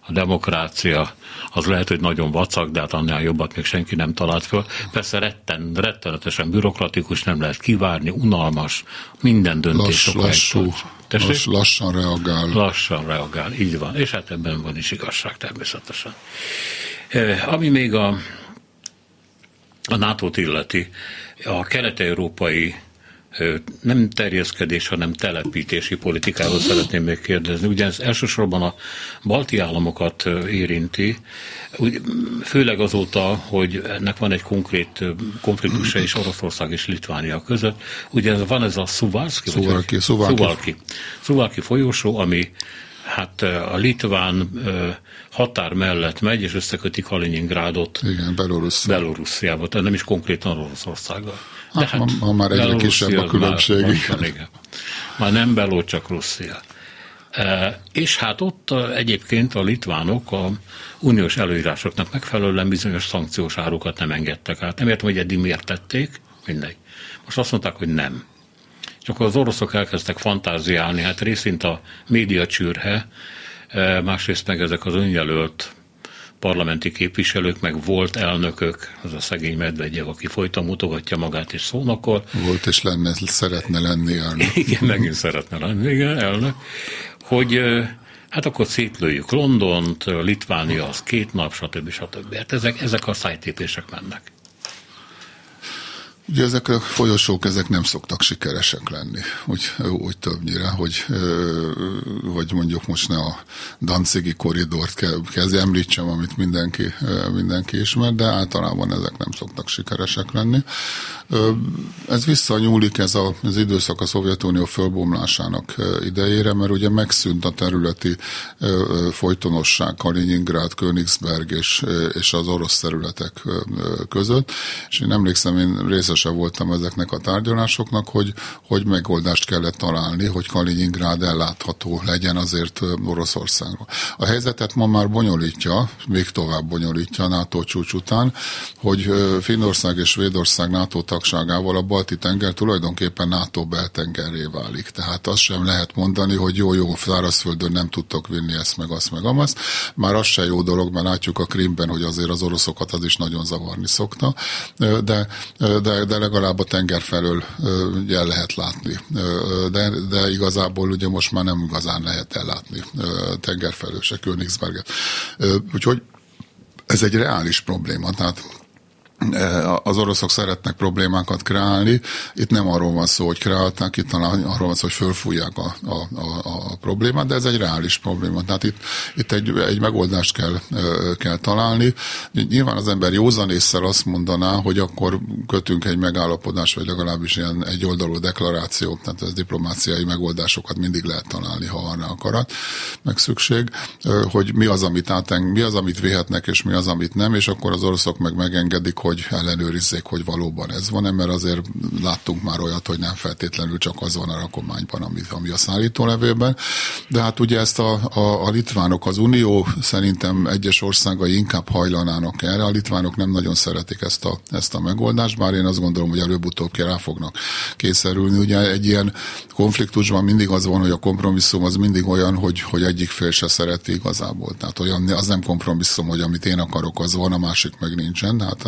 a demokrácia az lehet, hogy nagyon vacak, de hát annál jobbat még senki nem talált föl. Persze retten, rettenetesen bürokratikus, nem lehet kivárni, unalmas, minden döntés Lass, lassú, lass, lassan reagál. Lassan reagál, így van. És hát ebben van is igazság természetesen. Eh, ami még a, a NATO-t illeti, a kelet-európai nem terjeszkedés, hanem telepítési politikáról szeretném még kérdezni. Ugye ez elsősorban a balti államokat érinti, főleg azóta, hogy ennek van egy konkrét konfliktusa is Oroszország és Litvánia között. Ugye ez van ez a Szuvalki, Szuvalki, Szuvalki. Szuvalki folyósó, ami hát a litván határ mellett megy, és összeköti Kaliningrádot Igen, Belorusszia. Belorussziába, tehát nem is konkrétan Oroszországgal. De hát, hát ma, már egyre kisebb a különbség. Már, már, igen. már nem Beló, csak Russzia. E, és hát ott a, egyébként a litvánok a uniós előírásoknak megfelelően bizonyos szankciós árukat nem engedtek át. Nem értem, hogy eddig miért tették, mindegy. Most azt mondták, hogy nem. Csak az oroszok elkezdtek fantáziálni, hát részint a média csűrhe, e, másrészt meg ezek az önjelölt parlamenti képviselők, meg volt elnökök, az a szegény Medvegyev, aki folyton mutogatja magát és szónokol. Volt és lenne, szeretne lenni elnök. (laughs) Igen, megint szeretne lenni, igen, elnök. Hogy hát akkor szétlőjük Londont, Litvánia az két nap, stb. stb. Hát ezek, ezek a szájtépések mennek. Ugye ezek a folyosók, ezek nem szoktak sikeresek lenni, úgy, úgy többnyire, hogy, hogy mondjuk most ne a Dancigi koridort kezd említsem, amit mindenki, mindenki ismer, de általában ezek nem szoktak sikeresek lenni. Ez visszanyúlik ez a, az időszak a Szovjetunió fölbomlásának idejére, mert ugye megszűnt a területi folytonosság Kaliningrad, Königsberg és, és az orosz területek között, és én emlékszem, én részes részese voltam ezeknek a tárgyalásoknak, hogy, hogy megoldást kellett találni, hogy Kaliningrád ellátható legyen azért Oroszországról. A helyzetet ma már bonyolítja, még tovább bonyolítja a NATO csúcs után, hogy Finnország és Svédország NATO tagságával a Balti tenger tulajdonképpen NATO beltengerré válik. Tehát azt sem lehet mondani, hogy jó, jó, szárazföldön nem tudtok vinni ezt, meg azt, meg amazt. Már az se jó dolog, mert látjuk a Krimben, hogy azért az oroszokat az is nagyon zavarni szokta. De, de, de legalább a tenger felől el lehet látni. De, de igazából ugye most már nem igazán lehet ellátni tenger felől se Königsberget. Úgyhogy ez egy reális probléma, tehát az oroszok szeretnek problémákat kreálni. Itt nem arról van szó, hogy kreálták, itt arról van szó, hogy fölfújják a, a, a, a problémát, de ez egy reális probléma. Tehát itt, itt egy, egy megoldást kell, kell találni. Nyilván az ember józanésszel azt mondaná, hogy akkor kötünk egy megállapodást, vagy legalábbis ilyen egy oldalú deklarációt, tehát ez diplomáciai megoldásokat mindig lehet találni, ha arra akarat, meg szükség, hogy mi az, amit áteng, mi az, amit véhetnek, és mi az, amit nem, és akkor az oroszok meg megengedik, hogy hogy ellenőrizzék, hogy valóban ez van-e, mert azért láttunk már olyat, hogy nem feltétlenül csak az van a rakományban, ami, ami a szállítólevőben. De hát ugye ezt a, a, a litvánok, az Unió szerintem egyes országai inkább hajlanának erre. A litvánok nem nagyon szeretik ezt a, ezt a megoldást, bár én azt gondolom, hogy előbb-utóbb rá fognak kényszerülni. Ugye egy ilyen konfliktusban mindig az van, hogy a kompromisszum az mindig olyan, hogy, hogy egyik fél se szereti igazából. Tehát olyan, az nem kompromisszum, hogy amit én akarok, az van, a másik meg nincsen. Tehát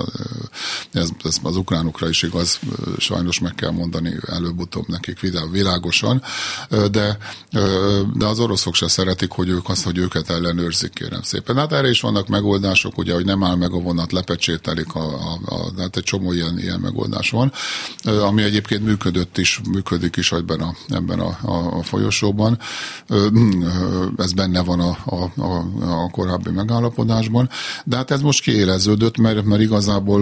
ez, ez az ukránokra is igaz, sajnos meg kell mondani előbb-utóbb nekik világosan, de, de az oroszok se szeretik, hogy ők azt, hogy őket ellenőrzik, kérem szépen. Hát erre is vannak megoldások, ugye, hogy nem áll meg a vonat, lepecsételik, a, a, a, hát egy csomó ilyen, ilyen megoldás van, ami egyébként működött is, működik is ebben a, ebben a, a, a folyosóban. Ez benne van a, a, a, a korábbi megállapodásban, de hát ez most kiéleződött, mert, mert igazából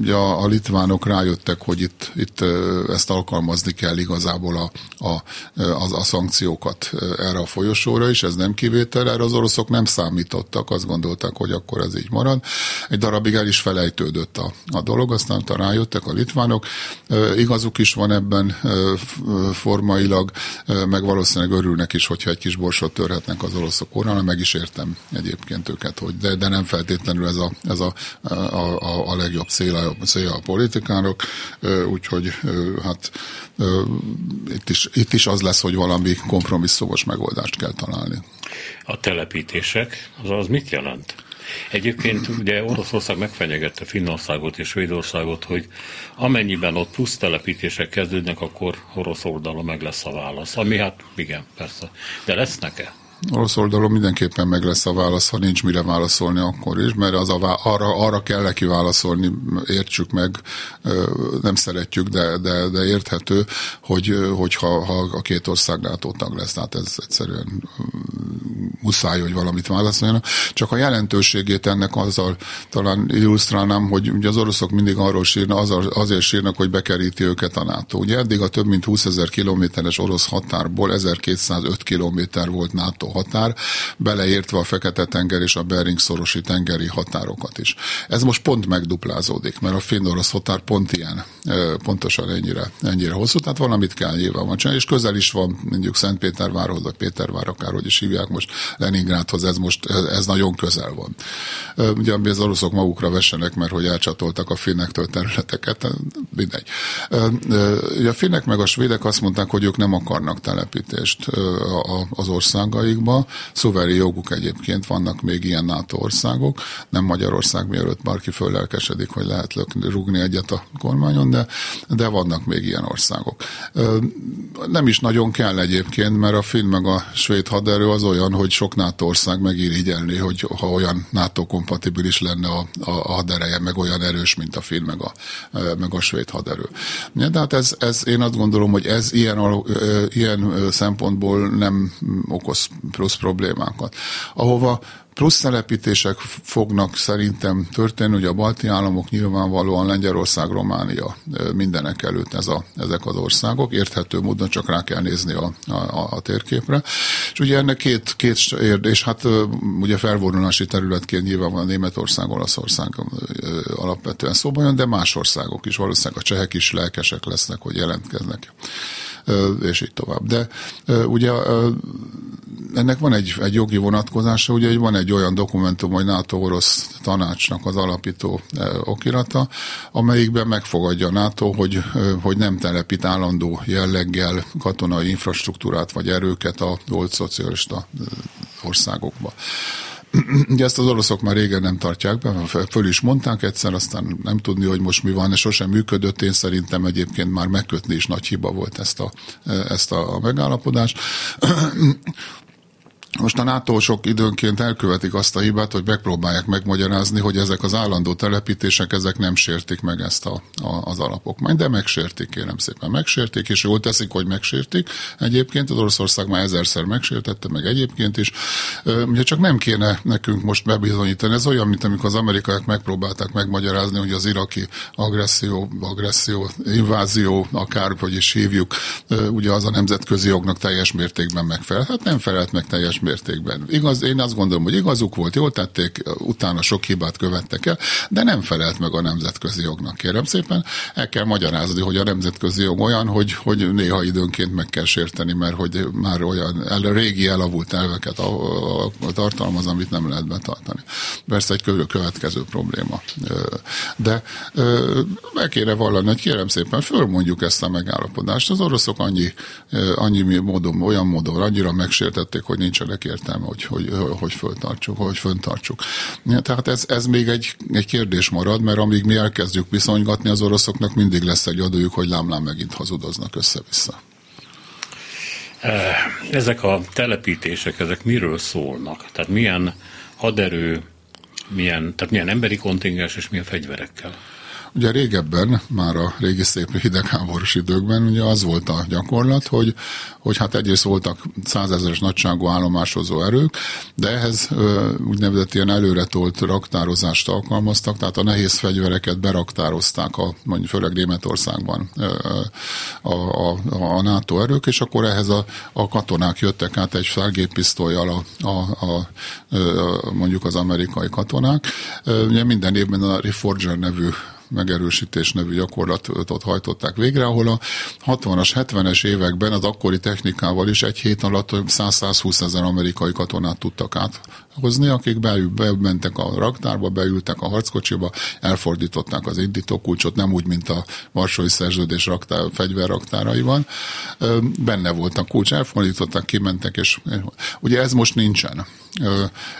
ugye a, litvánok rájöttek, hogy itt, itt ezt alkalmazni kell igazából a, a, a, a szankciókat erre a folyosóra is, ez nem kivétel, erre az oroszok nem számítottak, azt gondolták, hogy akkor ez így marad. Egy darabig el is felejtődött a, a dolog, aztán rájöttek a litvánok. Igazuk is van ebben formailag, meg valószínűleg örülnek is, hogyha egy kis borsot törhetnek az oroszok orrán, meg is értem egyébként őket, hogy de, de nem feltétlenül ez a, ez a, a a, a legjobb célja, célja a politikának, úgyhogy hát itt is, itt is az lesz, hogy valami kompromisszumos megoldást kell találni. A telepítések, az az mit jelent? Egyébként ugye Oroszország megfenyegette Finnországot és Svédországot, hogy amennyiben ott plusz telepítések kezdődnek, akkor orosz oldalon meg lesz a válasz. Ami hát igen, persze. De lesznek-e? Orosz oldalon mindenképpen meg lesz a válasz, ha nincs mire válaszolni akkor is, mert az a, arra, arra kell neki válaszolni, értsük meg, nem szeretjük, de, de, de érthető, hogy, hogyha ha a két ország NATO tag lesz, tehát ez egyszerűen muszáj, hogy valamit válaszoljanak. Csak a jelentőségét ennek azzal talán illusztrálnám, hogy ugye az oroszok mindig arról sírnak, azért sírnak, hogy bekeríti őket a NATO. Ugye eddig a több mint 20 ezer kilométeres orosz határból 1205 kilométer volt NATO határ, beleértve a Fekete-tenger és a Bering-szorosi tengeri határokat is. Ez most pont megduplázódik, mert a finn-orosz határ pont ilyen, pontosan ennyire, ennyire hosszú, tehát valamit kell nyilván csinálni, és közel is van mondjuk Szentpétervárhoz, vagy Pétervár, akárhogy is hívják most Leningrádhoz, ez most, ez nagyon közel van. Ugye az oroszok magukra vessenek, mert hogy elcsatoltak a finnektől területeket, mindegy. Ugye a finnek meg a svédek azt mondták, hogy ők nem akarnak telepítést az országaikban, országba. Szuveri joguk egyébként, vannak még ilyen NATO országok, nem Magyarország, mielőtt bárki föllelkesedik, hogy lehet lökni, rúgni egyet a kormányon, de, de vannak még ilyen országok. Nem is nagyon kell egyébként, mert a finn meg a svéd haderő az olyan, hogy sok NATO ország megirigyelni, hogy ha olyan NATO kompatibilis lenne a, a, a hadereje, meg olyan erős, mint a finn meg a, meg a svéd haderő. De hát ez, ez, én azt gondolom, hogy ez ilyen, ilyen szempontból nem okoz plusz problémákat. Ahova plusz telepítések fognak szerintem történni, hogy a balti államok nyilvánvalóan Lengyelország, Románia mindenek előtt ez a, ezek az országok, érthető módon csak rá kell nézni a, a, a térképre. És ugye ennek két, két érdés, hát ugye felvonulási területként nyilván van a Németország, Olaszország alapvetően szóba jön, de más országok is, valószínűleg a csehek is lelkesek lesznek, hogy jelentkeznek és így tovább. De ugye ennek van egy, egy jogi vonatkozása, ugye van egy olyan dokumentum, hogy NATO-orosz tanácsnak az alapító okirata, amelyikben megfogadja a NATO, hogy, hogy nem telepít állandó jelleggel katonai infrastruktúrát vagy erőket a volt szocialista országokba. Ugye ezt az oroszok már régen nem tartják be, föl is mondták egyszer, aztán nem tudni, hogy most mi van, és sosem működött. Én szerintem egyébként már megkötni is nagy hiba volt ezt a, ezt a megállapodást. Most a NATO sok időnként elkövetik azt a hibát, hogy megpróbálják megmagyarázni, hogy ezek az állandó telepítések, ezek nem sértik meg ezt a, a, az alapokmányt, de megsértik, kérem szépen, megsértik, és jól teszik, hogy megsértik. Egyébként az Oroszország már ezerszer megsértette, meg egyébként is. Ugye csak nem kéne nekünk most bebizonyítani. Ez olyan, mint amikor az amerikaiak megpróbálták megmagyarázni, hogy az iraki agresszió, agresszió, invázió, akárhogy is hívjuk, ugye az a nemzetközi jognak teljes mértékben megfelel. Hát nem felelt meg teljes mértékben. Igaz, én azt gondolom, hogy igazuk volt, jól tették, utána sok hibát követtek el, de nem felelt meg a nemzetközi jognak, kérem szépen. El kell magyarázni, hogy a nemzetközi jog olyan, hogy, hogy néha időnként meg kell sérteni, mert hogy már olyan el, régi elavult elveket a, a, a tartalmaz, amit nem lehet betartani. Persze egy következő probléma. De meg kéne vallani, hogy kérem szépen, fölmondjuk ezt a megállapodást. Az oroszok annyi, annyi módon, olyan módon annyira megsértették, hogy nincsenek értelme, hogy, hogy, hogy föltartsuk, hogy föntartsuk. Tehát ez, ez még egy, egy kérdés marad, mert amíg mi elkezdjük viszonygatni, az oroszoknak mindig lesz egy adójuk, hogy lámlám megint hazudoznak össze-vissza. Eh, ezek a telepítések, ezek miről szólnak? Tehát milyen haderő, milyen, tehát milyen emberi kontingens és milyen fegyverekkel? Ugye régebben, már a régi szép hidegháborús időkben ugye az volt a gyakorlat, hogy, hogy hát egyrészt voltak százezeres nagyságú állomásozó erők, de ehhez úgynevezett ilyen előretolt raktározást alkalmaztak, tehát a nehéz fegyvereket beraktározták, a, mondjuk főleg Németországban a, a, a NATO erők, és akkor ehhez a, a katonák jöttek át egy felgéppisztolyjal a, a, a, a, mondjuk az amerikai katonák. Ugye minden évben a Reforger nevű megerősítés nevű gyakorlatot hajtották végre, ahol a 60-as, 70-es években az akkori technikával is egy hét alatt 100-120 ezer amerikai katonát tudtak áthozni, akik bementek a raktárba, beültek a harckocsiba, elfordították az indítókulcsot, nem úgy, mint a Varsói Szerződés raktár, fegyverraktáraiban. Benne volt a kulcs, elfordították, kimentek, és ugye ez most nincsen.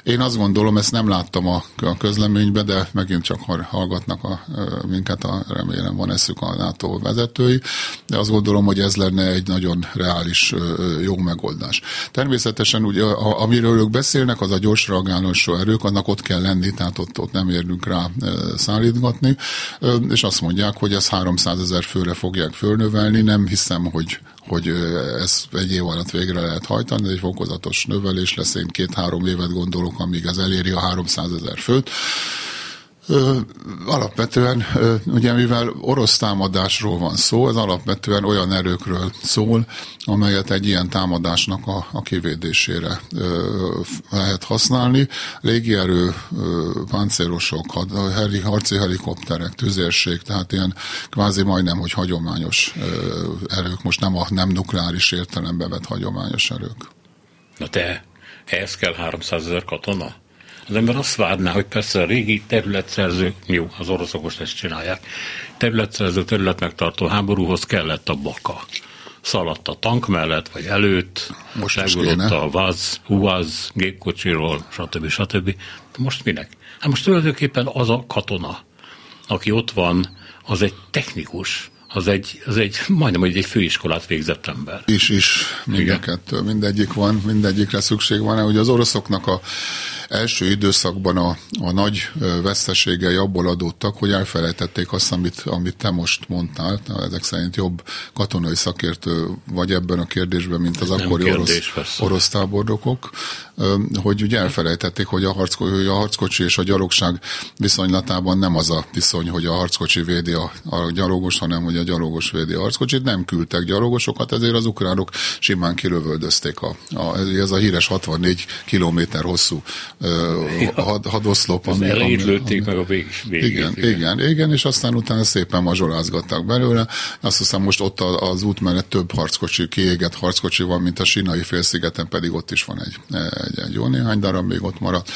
Én azt gondolom, ezt nem láttam a, a közleménybe, de megint csak hallgatnak a, minket, a, remélem van eszük a NATO vezetői, de azt gondolom, hogy ez lenne egy nagyon reális jó megoldás. Természetesen ugye, amiről ők beszélnek, az a gyors reagálós erők, annak ott kell lenni, tehát ott, ott nem érnünk rá szállítgatni, és azt mondják, hogy ez 300 ezer főre fogják fölnövelni, nem hiszem, hogy hogy ez egy év alatt végre lehet hajtani, de egy fokozatos növelés lesz, én két-három évet gondolok, amíg ez eléri a 300 ezer főt. Ö, alapvetően, ö, ugye mivel orosz támadásról van szó, ez alapvetően olyan erőkről szól, amelyet egy ilyen támadásnak a, a kivédésére ö, lehet használni. Légierő, páncélosok, had, heli, harci helikopterek, tüzérség, tehát ilyen kvázi majdnem, hogy hagyományos erők, most nem a nem nukleáris értelembe vett hagyományos erők. Na te, ehhez kell 300 ezer katona? Az ember azt várná, hogy persze a régi területszerző, jó, az oroszok most ezt csinálják, területszerző, területmegtartó háborúhoz kellett a baka. Szaladt a tank mellett, vagy előtt, most legutott a vaz, huvaz, gépkocsiról, stb. stb. De most minek? Hát most tulajdonképpen az a katona, aki ott van, az egy technikus, az egy, az egy majdnem hogy egy főiskolát végzett ember. Is, is, mind a kettő, mindegyik van, mindegyikre szükség van. Ugye az oroszoknak a első időszakban a, a nagy veszteségei abból adódtak, hogy elfelejtették azt, amit, amit te most mondtál. Ezek szerint jobb katonai szakértő vagy ebben a kérdésben, mint az akkori kérdés, orosz, orosz tábornokok, hogy ugye elfelejtették, hogy a, harckocsi, a harckocsi és a gyalogság viszonylatában nem az a viszony, hogy a harckocsi védi a, a gyalogos, hanem hogy a gyalogos védi a harckocsit. Nem küldtek gyalogosokat, ezért az ukránok simán kilövöldözték a, a, ez a híres 64 kilométer hosszú had, hadoszlop. Ami, ami, lőtték meg a vég, végét. Igen, igen, igen, igen, és aztán utána szépen mazsolázgattak belőle. Azt hiszem most ott az út mellett több harckocsi, kiégett harckocsi van, mint a Sinai félszigeten, pedig ott is van egy, egy, egy jó néhány darab még ott maradt.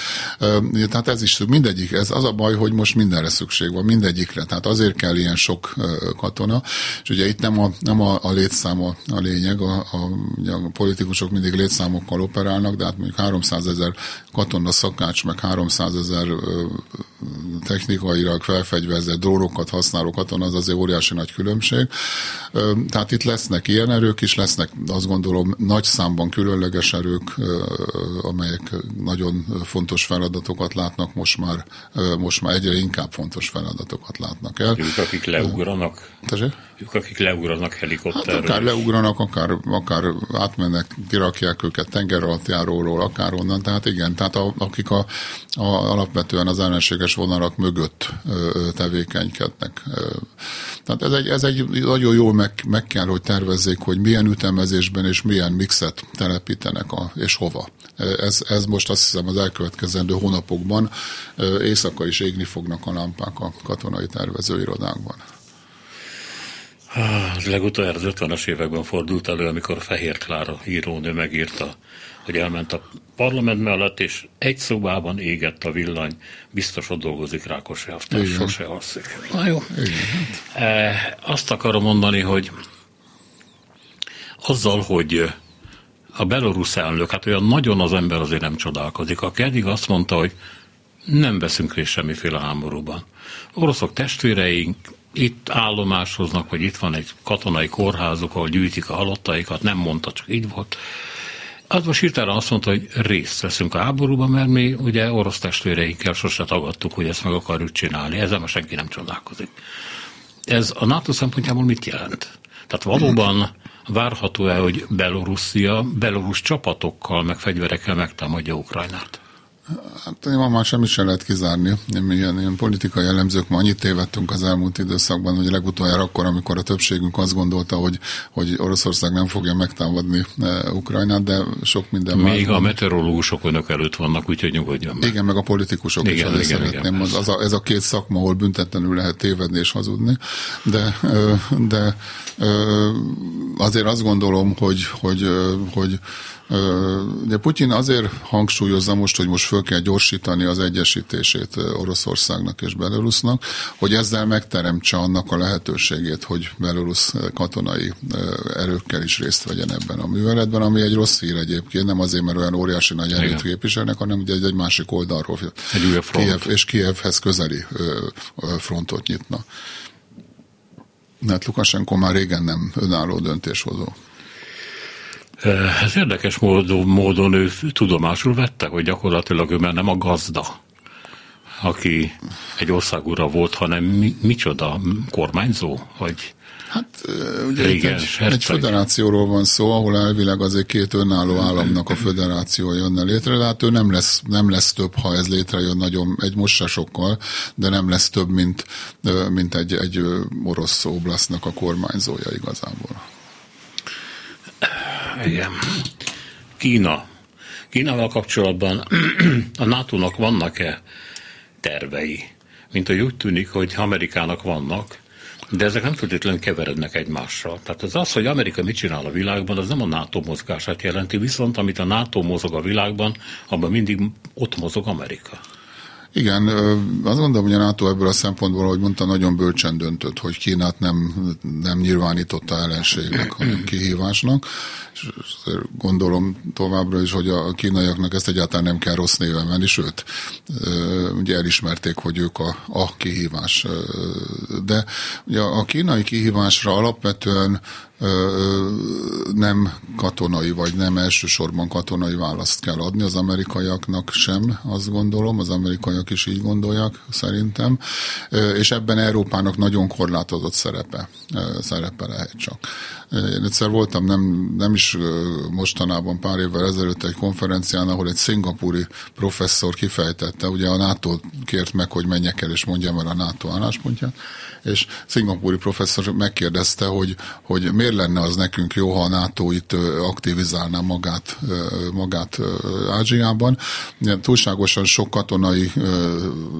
Tehát ez is mindegyik, ez az a baj, hogy most mindenre szükség van, mindegyikre. Tehát azért kell ilyen sok katona, és ugye itt nem a, nem a, a létszám a, lényeg, a, a, a politikusok mindig létszámokkal operálnak, de hát mondjuk 300 ezer katona szakács, meg 300 ezer technikailag felfegyverzett drónokat használó katona, az azért óriási nagy különbség. Tehát itt lesznek ilyen erők is, lesznek azt gondolom nagy számban különleges erők, amelyek nagyon fontos feladatokat látnak most már, most már egyre inkább fontos feladatokat látnak el. Ők, akik leugranak? Tessék? Ők, akik leugranak helikopterről? Hát akár leugranak, akár, akár átmennek, kirakják őket tengeralattjáróról, akár onnan. Tehát igen, tehát a, akik a, a, alapvetően az ellenséges vonalak mögött ö, tevékenykednek. Tehát ez egy, ez egy nagyon jól meg, meg kell, hogy tervezzék, hogy milyen ütemezésben és milyen mixet telepítenek a, és hova. Ez, ez most azt hiszem az elkövetkezendő hónapokban éjszaka is égni fognak a lámpák a katonai tervezőirodákban. Legutoljára az 50-es években fordult elő, amikor Fehér Klára írónő megírta, hogy elment a parlament mellett, és egy szobában égett a villany, biztos ott dolgozik Rákos Elvtár, sose alszik. Na jó. Igen. E, azt akarom mondani, hogy azzal, hogy a belorusz elnök, hát olyan nagyon az ember azért nem csodálkozik, aki eddig azt mondta, hogy nem veszünk részt semmiféle háborúban. Oroszok testvéreink itt állomásoznak, hogy itt van egy katonai kórházuk, ahol gyűjtik a halottaikat, nem mondta, csak így volt. Az most hirtelen azt mondta, hogy részt veszünk a háborúban, mert mi ugye orosz testvéreinkkel sose tagadtuk, hogy ezt meg akarjuk csinálni. Ezzel most senki nem csodálkozik. Ez a NATO szempontjából mit jelent? Tehát valóban várható-e, hogy Belorusszia, belorusz csapatokkal, meg fegyverekkel megtámadja Ukrajnát? Hát ma már semmit sem lehet kizárni. Ilyen, ilyen politikai jellemzők ma annyit tévedtünk az elmúlt időszakban, hogy legutoljára akkor, amikor a többségünk azt gondolta, hogy, hogy Oroszország nem fogja megtámadni e, Ukrajnát, de sok minden Még más. a meteorológusok önök előtt vannak, úgyhogy nyugodjon meg. Igen, meg a politikusok igen, is igen, igen, szeretném. Igen, az a, ez a két szakma, ahol büntetlenül lehet tévedni és hazudni, de, de azért azt gondolom, hogy, hogy, hogy Ugye Putyin azért hangsúlyozza most, hogy most föl kell gyorsítani az egyesítését Oroszországnak és Belarusnak, hogy ezzel megteremtse annak a lehetőségét, hogy Belarus katonai erőkkel is részt vegyen ebben a műveletben, ami egy rossz hír egyébként, nem azért, mert olyan óriási nagy erőt Igen. képviselnek, hanem ugye egy, egy másik oldalról. Egy újabb front. Kiev, és Kievhez közeli frontot nyitna. Mert Lukasenko már régen nem önálló döntéshozó. Ez érdekes módon, módon ő tudomásul vette, hogy gyakorlatilag ő már nem a gazda, aki egy országúra volt, hanem mi, micsoda kormányzó, vagy Hát ugye Régen, egy, egy federációról van szó, ahol elvileg azért két önálló államnak a federáció jönne létre, de hát ő nem lesz, nem lesz több, ha ez létrejön nagyon, egy most sokkal, de nem lesz több, mint, mint egy, egy orosz oblasznak a kormányzója igazából. Igen. Kína. Kínával kapcsolatban (clears throat) a NATO-nak vannak-e tervei? Mint hogy úgy tűnik, hogy Amerikának vannak, de ezek nem feltétlenül keverednek egymással. Tehát az az, hogy Amerika mit csinál a világban, az nem a NATO mozgását jelenti, viszont amit a NATO mozog a világban, abban mindig ott mozog Amerika. Igen, azt gondolom, hogy a NATO ebből a szempontból, hogy mondta, nagyon bölcsen döntött, hogy Kínát nem, nem nyilvánította ellenségnek, hanem (clears throat) kihívásnak. És gondolom továbbra is, hogy a kínaiaknak ezt egyáltalán nem kell rossz néven menni, sőt, ugye elismerték, hogy ők a, a kihívás. De ugye a kínai kihívásra alapvetően nem katonai, vagy nem elsősorban katonai választ kell adni az amerikaiaknak sem, azt gondolom, az amerikaiak is így gondolják, szerintem, és ebben Európának nagyon korlátozott szerepe, szerepe lehet csak. Én egyszer voltam, nem, nem is mostanában, pár évvel ezelőtt egy konferencián, ahol egy szingapúri professzor kifejtette, ugye a NATO kért meg, hogy menjek el és mondjam el a NATO álláspontját, és szingapúri professzor megkérdezte, hogy, hogy miért lenne az nekünk jó, ha a NATO itt aktivizálná magát, magát Ázsiában. Túlságosan sok katonai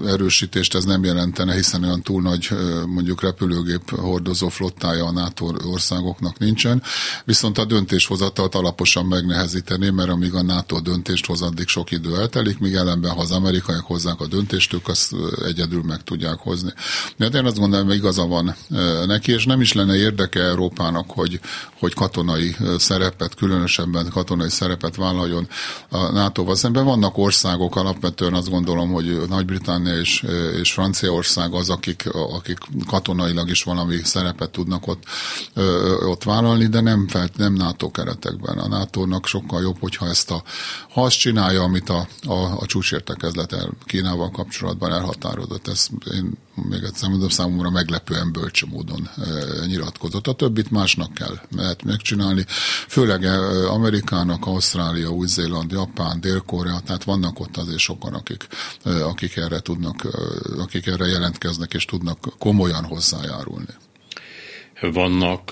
erősítést ez nem jelentene, hiszen olyan túl nagy mondjuk repülőgép hordozó flottája a NATO országoknak nincsen, viszont a döntéshozatalt alaposan megnehezíteni, mert amíg a NATO döntést hoz, addig sok idő eltelik, míg ellenben, ha az amerikaiak hozzák a döntést, ők azt egyedül meg tudják hozni. De én azt gondolom, igaza van neki, és nem is lenne érdeke Európának, hogy, hogy katonai szerepet, különösebben katonai szerepet vállaljon a NATO-val szemben. Vannak országok, alapvetően azt gondolom, hogy Nagy-Britannia és, és Franciaország az, akik, akik katonailag is valami szerepet tudnak ott, ott vállalni, de nem, felt, nem NATO keretekben. A NATO-nak sokkal jobb, hogyha ezt a, ha azt csinálja, amit a, a, a csúcsértekezlet el Kínával kapcsolatban elhatározott. Ez én még egyszer mondom, számomra meglepően bölcs módon e, nyilatkozott. A többit másnak kell lehet megcsinálni, főleg e, Amerikának, Ausztrália, Új-Zéland, Japán, Dél-Korea, tehát vannak ott azért sokan, akik, e, akik erre tudnak, e, akik erre jelentkeznek és tudnak komolyan hozzájárulni vannak,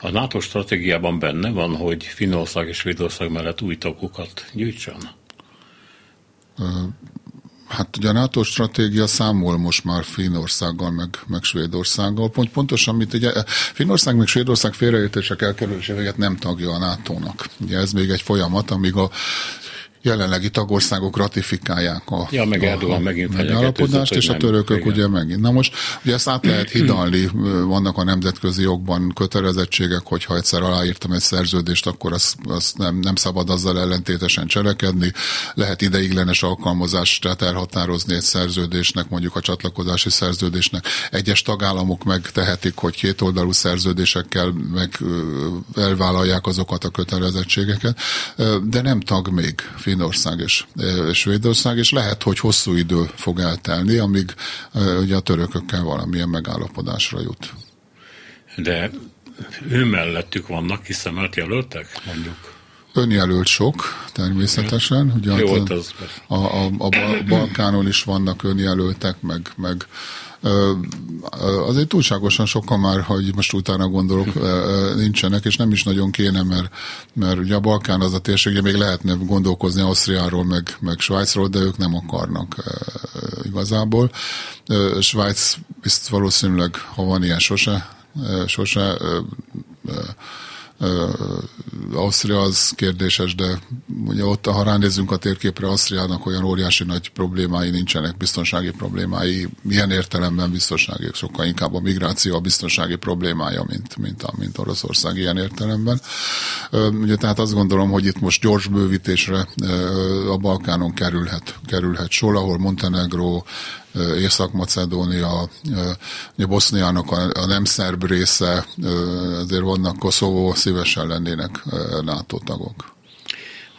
a NATO stratégiában benne van, hogy Finnország és Svédország mellett új tagokat gyűjtsön? Hát ugye a NATO stratégia számol most már Finnországgal, meg, meg Svédországgal. Pont, pontosan, mint ugye Finnország meg Svédország félreértések elkerülésével nem tagja a NATO-nak. Ugye ez még egy folyamat, amíg a jelenlegi tagországok ratifikálják a, ja, meg a, a megint megállapodást, és a törökök igen. ugye megint. Na most ugye ezt át lehet (clears throat) hidalni, vannak a nemzetközi jogban kötelezettségek, hogyha egyszer aláírtam egy szerződést, akkor azt, azt nem, nem szabad azzal ellentétesen cselekedni. Lehet ideiglenes alkalmazást, tehát elhatározni egy szerződésnek, mondjuk a csatlakozási szerződésnek. Egyes tagállamok megtehetik, hogy kétoldalú szerződésekkel meg elvállalják azokat a kötelezettségeket, de nem tag még Finnország és, Svédország, és lehet, hogy hosszú idő fog eltelni, amíg ugye a törökökkel valamilyen megállapodásra jut. De ő mellettük vannak kiszemelt jelöltek, mondjuk? Önjelölt sok, természetesen. Ugye Jó, a, az. A, a, a (clears throat) Balkánon is vannak önjelöltek, meg, meg azért túlságosan sokan már, hogy most utána gondolok, nincsenek, és nem is nagyon kéne, mert, mert ugye a Balkán az a térség, még lehetne gondolkozni Ausztriáról, meg, meg Svájcról, de ők nem akarnak igazából. Svájc bizt valószínűleg, ha van ilyen, sose, sose Ausztria az kérdéses, de ugye ott, ha ránézzünk a térképre, Ausztriának olyan óriási nagy problémái nincsenek, biztonsági problémái, milyen értelemben biztonsági, sokkal inkább a migráció a biztonsági problémája, mint, mint, a, mint Oroszország ilyen értelemben. Ugye tehát azt gondolom, hogy itt most gyors bővítésre a Balkánon kerülhet, kerülhet sor, ahol Montenegro, Észak-Macedónia, Boszniának a, a nem szerb része, azért vannak Koszovó, szívesen lennének NATO tagok.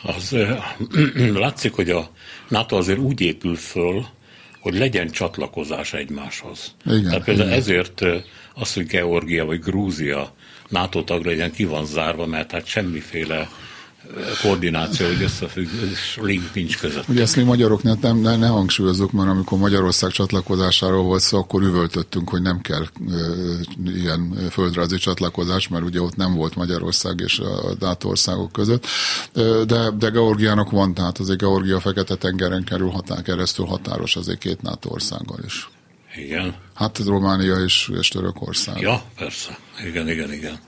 Az (clears throat) látszik, hogy a NATO azért úgy épül föl, hogy legyen csatlakozás egymáshoz. Igen, Tehát például igen. ezért az, hogy Georgia vagy Grúzia NATO tag legyen, ki van zárva, mert hát semmiféle koordináció, hogy összefüggés link nincs között. Ugye ezt mi magyarok ne, nem, ne, ne hangsúlyozzuk, mert amikor Magyarország csatlakozásáról volt szó, akkor üvöltöttünk, hogy nem kell e, ilyen földrajzi csatlakozás, mert ugye ott nem volt Magyarország és a NATO országok között. De, de Georgiának van, tehát azért Georgia Fekete-tengeren kerül határ, keresztül határos azért két NATO országgal is. Igen. Hát Románia és, és Törökország. Ja, persze. Igen, igen, igen.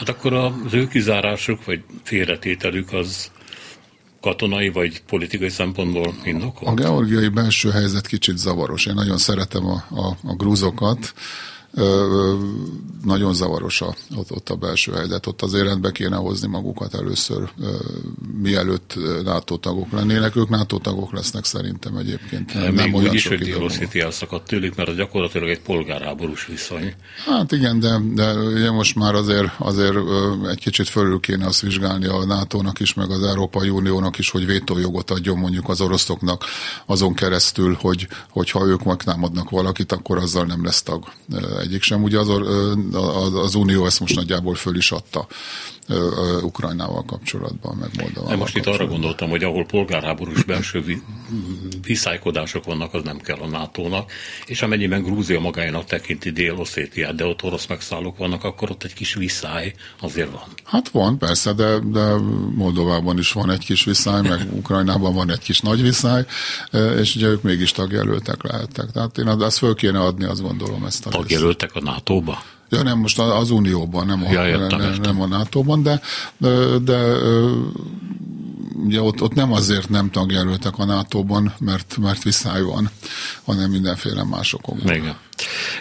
Hát akkor az ő kizárásuk, vagy félretételük az katonai vagy politikai szempontból indokolt? A georgiai belső helyzet kicsit zavaros. Én nagyon szeretem a, a, a grúzokat, nagyon zavaros a, ott, a belső helyzet. Ott azért rendbe kéne hozni magukat először, mielőtt NATO tagok lennének. Ők NATO tagok lesznek szerintem egyébként. Nem, nem olyan is, hogy Diolosity elszakadt tőlük, mert gyakorlatilag egy polgárháborús viszony. Hát igen, de, de ugye most már azért, azért egy kicsit fölül kéne azt vizsgálni a NATO-nak is, meg az Európai Uniónak is, hogy vétójogot adjon mondjuk az oroszoknak azon keresztül, hogy, hogyha ők megtámadnak valakit, akkor azzal nem lesz tag egyik sem. Ugye az, az, az Unió ezt most nagyjából föl is adta Ukrajnával kapcsolatban, meg Moldovával Most itt arra gondoltam, hogy ahol polgárháborús belső viszálykodások vannak, az nem kell a NATO-nak, és amennyiben Grúzia magának tekinti Dél-Oszétiát, de ott orosz megszállók vannak, akkor ott egy kis viszály azért van. Hát van, persze, de, de Moldovában is van egy kis viszály, meg Ukrajnában van egy kis nagy viszály, és ugye ők mégis tagjelöltek lehettek. Tehát én azt föl kéne adni, azt gondolom ezt a Tagjelöltek a NATO-ba? Ja, nem, most az Unióban, nem a, ja, értem, nem, nem a NATO-ban, de, de, de ugye ott, ott nem azért nem tagjelöltek a NATO-ban, mert, mert viszály van, hanem mindenféle másokon. Igen.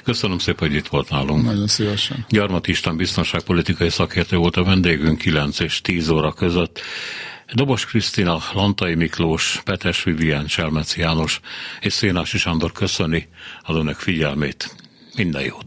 Köszönöm szépen, hogy itt volt nálunk. Nagyon szívesen. Gyarmat István biztonságpolitikai szakértő volt a vendégünk 9 és 10 óra között. Dobos Krisztina, Lantai Miklós, Petes Vivien, Cselmeci János és Szénási Sándor köszöni az önök figyelmét. Minden jót!